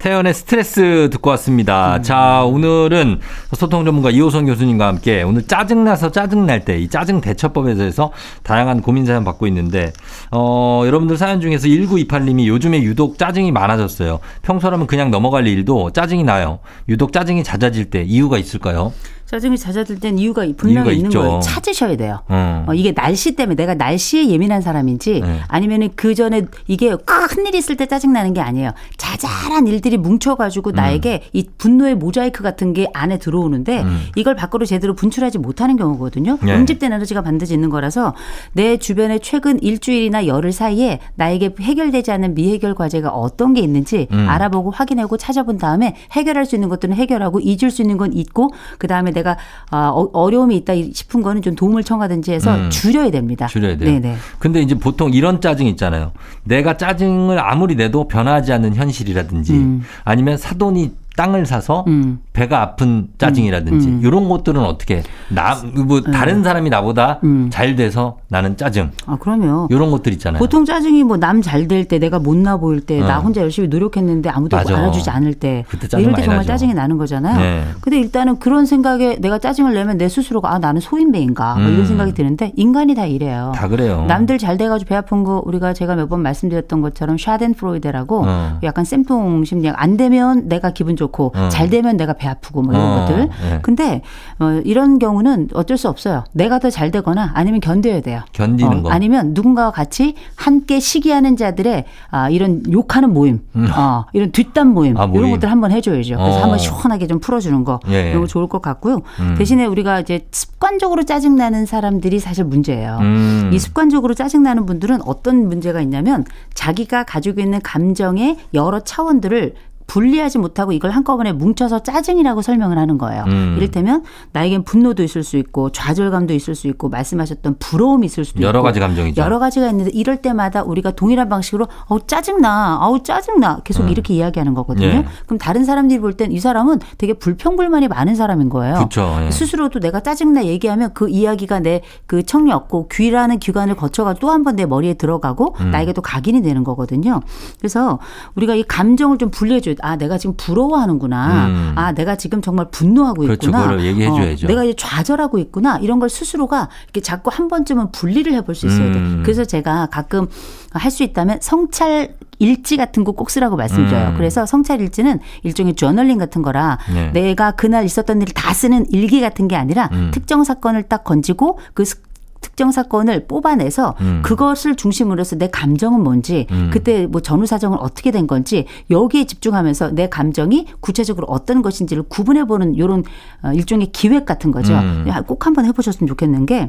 태연의 스트레스 듣고 왔습니다. 음. 자, 오늘은 소통 전문가 이호선 교수님과 함께 오늘 짜증나서 짜증날 때 이 짜증 대처법에 대해서 다양한 고민 사연 받고 있는데, 어, 여러분들 사연 중에서 1928님이 요즘에 유독 짜증이 많아졌어요. 평소라면 그냥 넘어갈 일도 짜증이 나요. 유독 짜증이 잦아질 때 이유가 있을까요? 짜증이 잦아들 땐 이유가 분명히 있는 있죠. 거예요. 찾으셔야 돼요. 음. 어, 이게 날씨 때문에 내가 날씨에 예민한 사람인지 네. 아니면은 그 전에 이게 큰 일이 있을 때 짜증 나는 게 아니에요. 자잘한 일들이 뭉쳐가지고 나에게 이 분노의 모자이크 같은 게 안에 들어오는데 음. 이걸 밖으로 제대로 분출하지 못하는 경우거든요. 네. 응집된 에너지가 반드시 있는 거라서 내 주변에 최근 일주일이나 열흘 사이에 나에게 해결되지 않는 미해결 과제가 어떤 게 있는지 음. 알아보고 확인하고 찾아본 다음에 해결할 수 있는 것들은 해결하고 잊을 수 있는 건 잊고 그 다음에 내가 아, 어, 어려움이 있다 싶은 거는 좀 도움을 청하든지 해서 음. 줄여야 됩니다. 줄여야 돼요. 네네. 근데 이제 보통 이런 짜증 있잖아요. 내가 짜증을 아무리 내도 변하지 않는 현실이라든지 음. 아니면 사돈이 땅을 사서 음. 배가 아픈 짜증이라든지 음. 이런 것들은 어떻게 나 뭐 다른 사람이 나보다 음. 잘 돼서 나는 짜증 아 그러면 이런 것들 있잖아요. 보통 짜증이 뭐 남 잘 될 때 내가 못나 보일 때나 어. 혼자 열심히 노력했는데 아무도 맞아. 알아주지 않을 때 그때 짜증 이럴 때 정말 나죠. 짜증이 나는 거잖아요. 네. 근데 일단은 그런 생각에 내가 짜증을 내면 내 스스로가 아 나는 소인배인가 뭐 음. 이런 생각이 드는데 인간이 다 이래요. 다 그래요. 남들 잘 돼가지고 배 아픈 거 우리가 제가 몇 번 말씀드렸던 것처럼 샤덴 프로이데라고 어. 약간 쌤통 심리학 안 되면 내가 기분 좋고 어. 잘 되면 내가 배 아프고 뭐 이런 어. 것들. 네. 근데 어, 이런 경우는 어쩔 수 없어요. 내가 더 잘 되거나 아니면 견뎌야 돼요. 견디는 어, 거. 아니면 누군가와 같이 함께 시기하는 자들의 아, 이런 욕하는 모임, 어, 이런 뒷담 모임, 음. 아, 모임. 이런 것들 한번 해줘야죠. 그래서 어. 한번 시원하게 좀 풀어주는 거 예. 이런 거 좋을 것 같고요. 음. 대신에 우리가 이제 습관적으로 짜증 나는 사람들이 사실 문제예요. 음. 이 습관적으로 짜증 나는 분들은 어떤 문제가 있냐면 자기가 가지고 있는 감정의 여러 차원들을 분리하지 못하고 이걸 한꺼번에 뭉쳐서 짜증이라고 설명을 하는 거예요. 음. 이를테면 나에겐 분노도 있을 수 있고 좌절감도 있을 수 있고 말씀하셨던 부러움이 있을 수도 여러 있고 가지 감정이죠. 여러 가지가 있는데 이럴 때마다 우리가 동일한 방식으로 어 짜증나, 아우 짜증나 계속 음. 이렇게 이야기하는 거거든요. 예. 그럼 다른 사람들이 볼 땐 이 사람은 되게 불평불만이 많은 사람인 거예요. 그쵸, 예. 스스로도 내가 짜증나 얘기하면 그 이야기가 내 그 청력고 귀라는 기관을 거쳐가 또 한 번 내 머리에 들어가고 음. 나에게 또 각인이 되는 거거든요. 그래서 우리가 이 감정을 좀 분리해 줘야 돼. 아 내가 지금 부러워하는구나. 음. 아 내가 지금 정말 분노하고 그렇죠. 있구나. 어, 내가 이제 좌절하고 있구나. 이런 걸 스스로가 이렇게 자꾸 한 번쯤은 분리를 해볼 수 있어야 돼. 음. 그래서 제가 가끔 할 수 있다면 성찰 일지 같은 거 꼭 쓰라고 말씀드려요. 음. 그래서 성찰 일지는 일종의 저널링 같은 거라 네. 내가 그날 있었던 일을 다 쓰는 일기 같은 게 아니라 음. 특정 사건을 딱 건지고 그 스- 특정 사건을 뽑아내서 음. 그것을 중심으로 해서 내 감정은 뭔지 음. 그때 뭐 전후 사정은 어떻게 된 건지 여기에 집중하면서 내 감정이 구체적으로 어떤 것인지를 구분해 보는 이런 어, 일종의 기획 같은 거죠. 음. 꼭 한번 해 보셨으면 좋겠는 게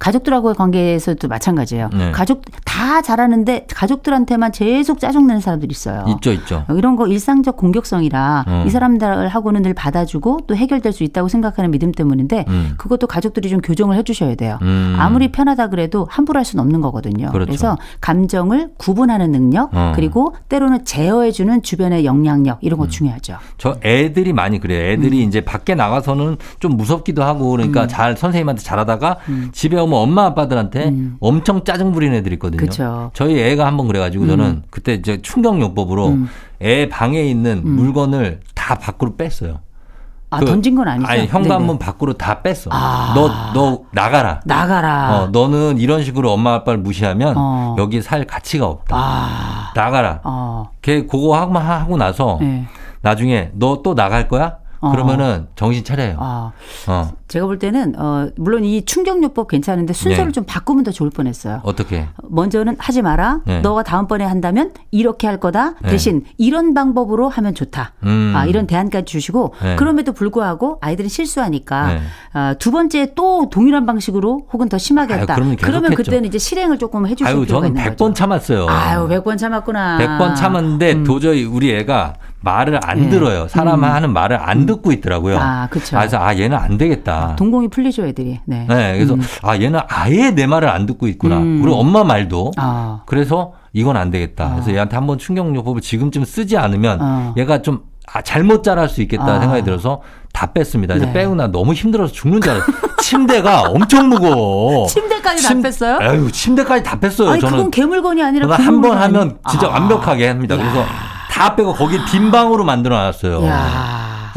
가족들하고의 관계에서도 마찬가지예요. 네. 가족 다 잘하는데 가족들한테만 계속 짜증내는 사람들이 있어요. 있죠, 있죠. 이런 거 일상적 공격성이라 어. 이 사람들하고는 늘 받아주고 또 해결될 수 있다고 생각하는 믿음 때문인데 음. 그것도 가족들이 좀 교정을 해주셔야 돼요. 음. 아무리 편하다 그래도 함부로 할 수는 없는 거거든요. 그렇죠. 래서 감정을 구분하는 능력 어. 그리고 때로는 제어해주는 주변의 영향력 이런 음. 거 중요하죠. 저 애들이 많이 그래요. 애들이 이제 밖에 나가서는 좀 무섭기도 하고 그러니까 잘 선생님한테 잘하다가 집에 오면 엄마 아빠들한테 엄청 짜증 부리는 애들이 있거든요. 그쵸. 저희 애가 한번 그래가지고 저는 그때 이제 충격요법으로 음. 애 방에 있는 물건을 다 밖으로 뺐어요. 아 그- 던진 건 아니죠. 아니 네네. 현관문 밖으로 다 뺐어. 아. 너너 나가라. 나가라. 어, 너는 이런 식으로 엄마 아빠를 무시하면 어. 여기 살 가치가 없다. 아, 나가라. 어, 걔 그거 하고 하고 나서 네. 나중에 너 또 나갈 거야? 어. 그러면은 정신 차려요. 아. 어. 제가 볼 때는 어 물론 이 충격요법 괜찮은데 순서를 네. 좀 바꾸면 더 좋을 뻔했어요. 어떻게? 먼저는 하지 마라. 네. 너가 다음번에 한다면 이렇게 할 거다. 네. 대신 이런 방법으로 하면 좋다. 음. 아, 이런 대안까지 주시고 네. 그럼에도 불구하고 아이들이 실수하니까 네. 아, 두 번째 또 동일한 방식으로 혹은 더 심하게 아유, 했다. 그러면 그러면 계속했죠. 그때는 이제 실행을 조금 해주실 아유, 필요가 저는 있는 100번 거죠. 참았어요. 아유, 100번 참았구나. 100번 참았는데 도저히 우리 애가 말을 안 네. 들어요. 사람 음. 하는 말을 안 듣고 있더라고요. 아, 그쵸. 그래서 아, 얘는 안 되겠다. 동공이 풀리죠, 애들이. 네. 네, 그래서 음. 아, 얘는 아예 내 말을 안 듣고 있구나. 음. 그리고 엄마 말도. 아. 그래서 이건 안 되겠다. 그래서 얘한테 한번 충격요법을 지금쯤 쓰지 않으면 어. 얘가 좀 아, 잘못 자랄 수 있겠다 아. 생각이 들어서 다 뺐습니다. 그래서 네. 빼고 나 너무 힘들어서 죽는 줄 알았어요. 침대가 엄청 무거워. 침대까지 침- 다 뺐어요? 아유, 침대까지 다 뺐어요. 아니, 저는 그건 개물건이 아니라 저는 한번 그물건 하면 진짜 아. 완벽하게 합니다. 그래서 다 빼고 거기 빈 방으로 만들어 놨어요.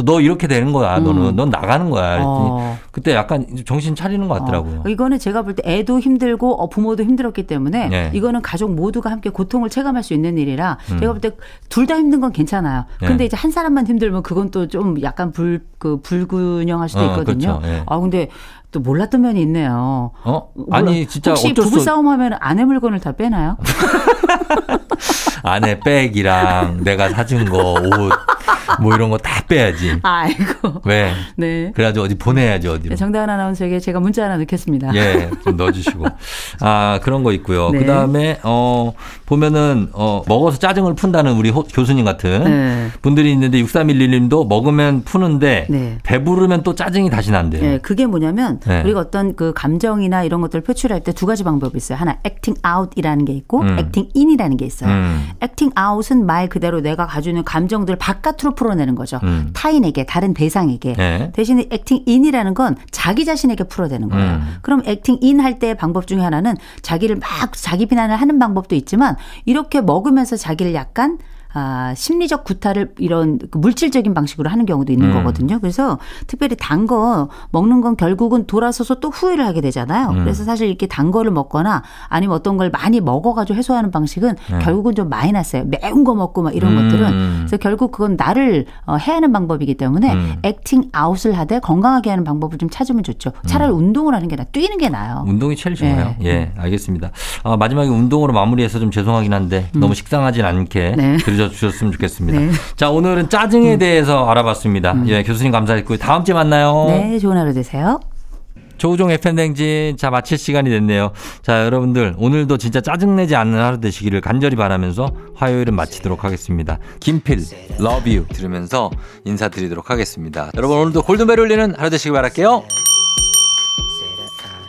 너 이렇게 되는 거야. 너는 넌 나가는 거야. 어. 그때 약간 정신 차리는 것 같더라고요. 어, 이거는 제가 볼 때 애도 힘들고 어, 부모도 힘들었기 때문에 네. 이거는 가족 모두가 함께 고통을 체감할 수 있는 일이라 음. 제가 볼 때 둘 다 힘든 건 괜찮아요. 네. 근데 이제 한 사람만 힘들면 그건 또 좀 약간 불, 그 불균형할 수도 어, 있거든요. 그렇죠. 예. 아, 근데 또 몰랐던 면이 있네요. 어? 아니 진짜 혹시 어쩔 수 부부 싸움 하면 아내 물건을 다 빼나요? 아내 백이랑 내가 사준 거 옷 뭐 이런 거 다 빼야지. 아이고. 왜? 네. 그래가지고 어디 보내야지 어디로. 정다은 아나운서에게 제가 문자 하나 넣겠습니다. 예, 좀 넣어주시고. 아, 그런 거 있고요. 네. 그 다음에, 어, 보면은, 어, 먹어서 짜증을 푼다는 우리 호- 교수님 같은 네. 분들이 있는데 6311님도 먹으면 푸는데 네. 배부르면 또 짜증이 다시 난대요. 예, 그게 뭐냐면 네. 우리가 어떤 그 감정이나 이런 것들을 표출할 때 두 가지 방법이 있어요. 하나 acting out이라는 게 있고 음. acting in이라는 게 있어요. 음. acting out은 말 그대로 내가 가지고 있는 감정들을 바깥으로 풀어내는 거죠. 음. 타인에게 다른 대상에게. 네. 대신에 acting in이라는 건 자기 자신에게 풀어내는 거예요. 음. 그럼 acting in 할 때의 방법 중에 하나는 자기를 막 자기 비난을 하는 방법도 있지만 이렇게 먹으면서 자기를 약간 아, 심리적 구타를 이런 그 물질적인 방식으로 하는 경우도 있는 음. 거거든요. 그래서 특별히 단 거 먹는 건 결국은 돌아서서 또 후회를 하게 되잖아요. 음. 그래서 사실 이렇게 단 거를 먹거나 아니면 어떤 걸 많이 먹어가지고 해소하는 방식은 네. 결국은 좀 마이너스예요. 매운 거 먹고 막 이런 음. 것들은. 그래서 결국 그건 나를 어, 해하는 방법이기 때문에 음. 액팅 아웃을 하되 건강하게 하는 방법을 좀 찾으면 좋죠. 차라리 운동을 하는 게 나, 뛰는 게 나아요. 운동이 제일 좋아요. 네. 예, 알겠습니다. 아, 마지막에 운동으로 마무리해서 좀 죄송하긴 한데 너무 식상하진 않게 음. 네. 들으셔 주셨으면 좋겠습니다. 네. 음. 자, 오늘은 짜증에 대해서 알아봤습니다. 예, 교수님 감사했고요. 다음 주에 만나요. 네, 좋은 하루 되세요. 조우종 FM댕진 자 마칠 시간이 됐네요. 자 여러분들 오늘도 진짜 짜증내지 않는 하루 되시기를 간절히 바라면서 화요일은 마치도록 하겠습니다. 김필 Love You 들으면서 인사드리도록 하겠습니다. 여러분 오늘도 골든벨 울리는 하루 되시길 바랄게요.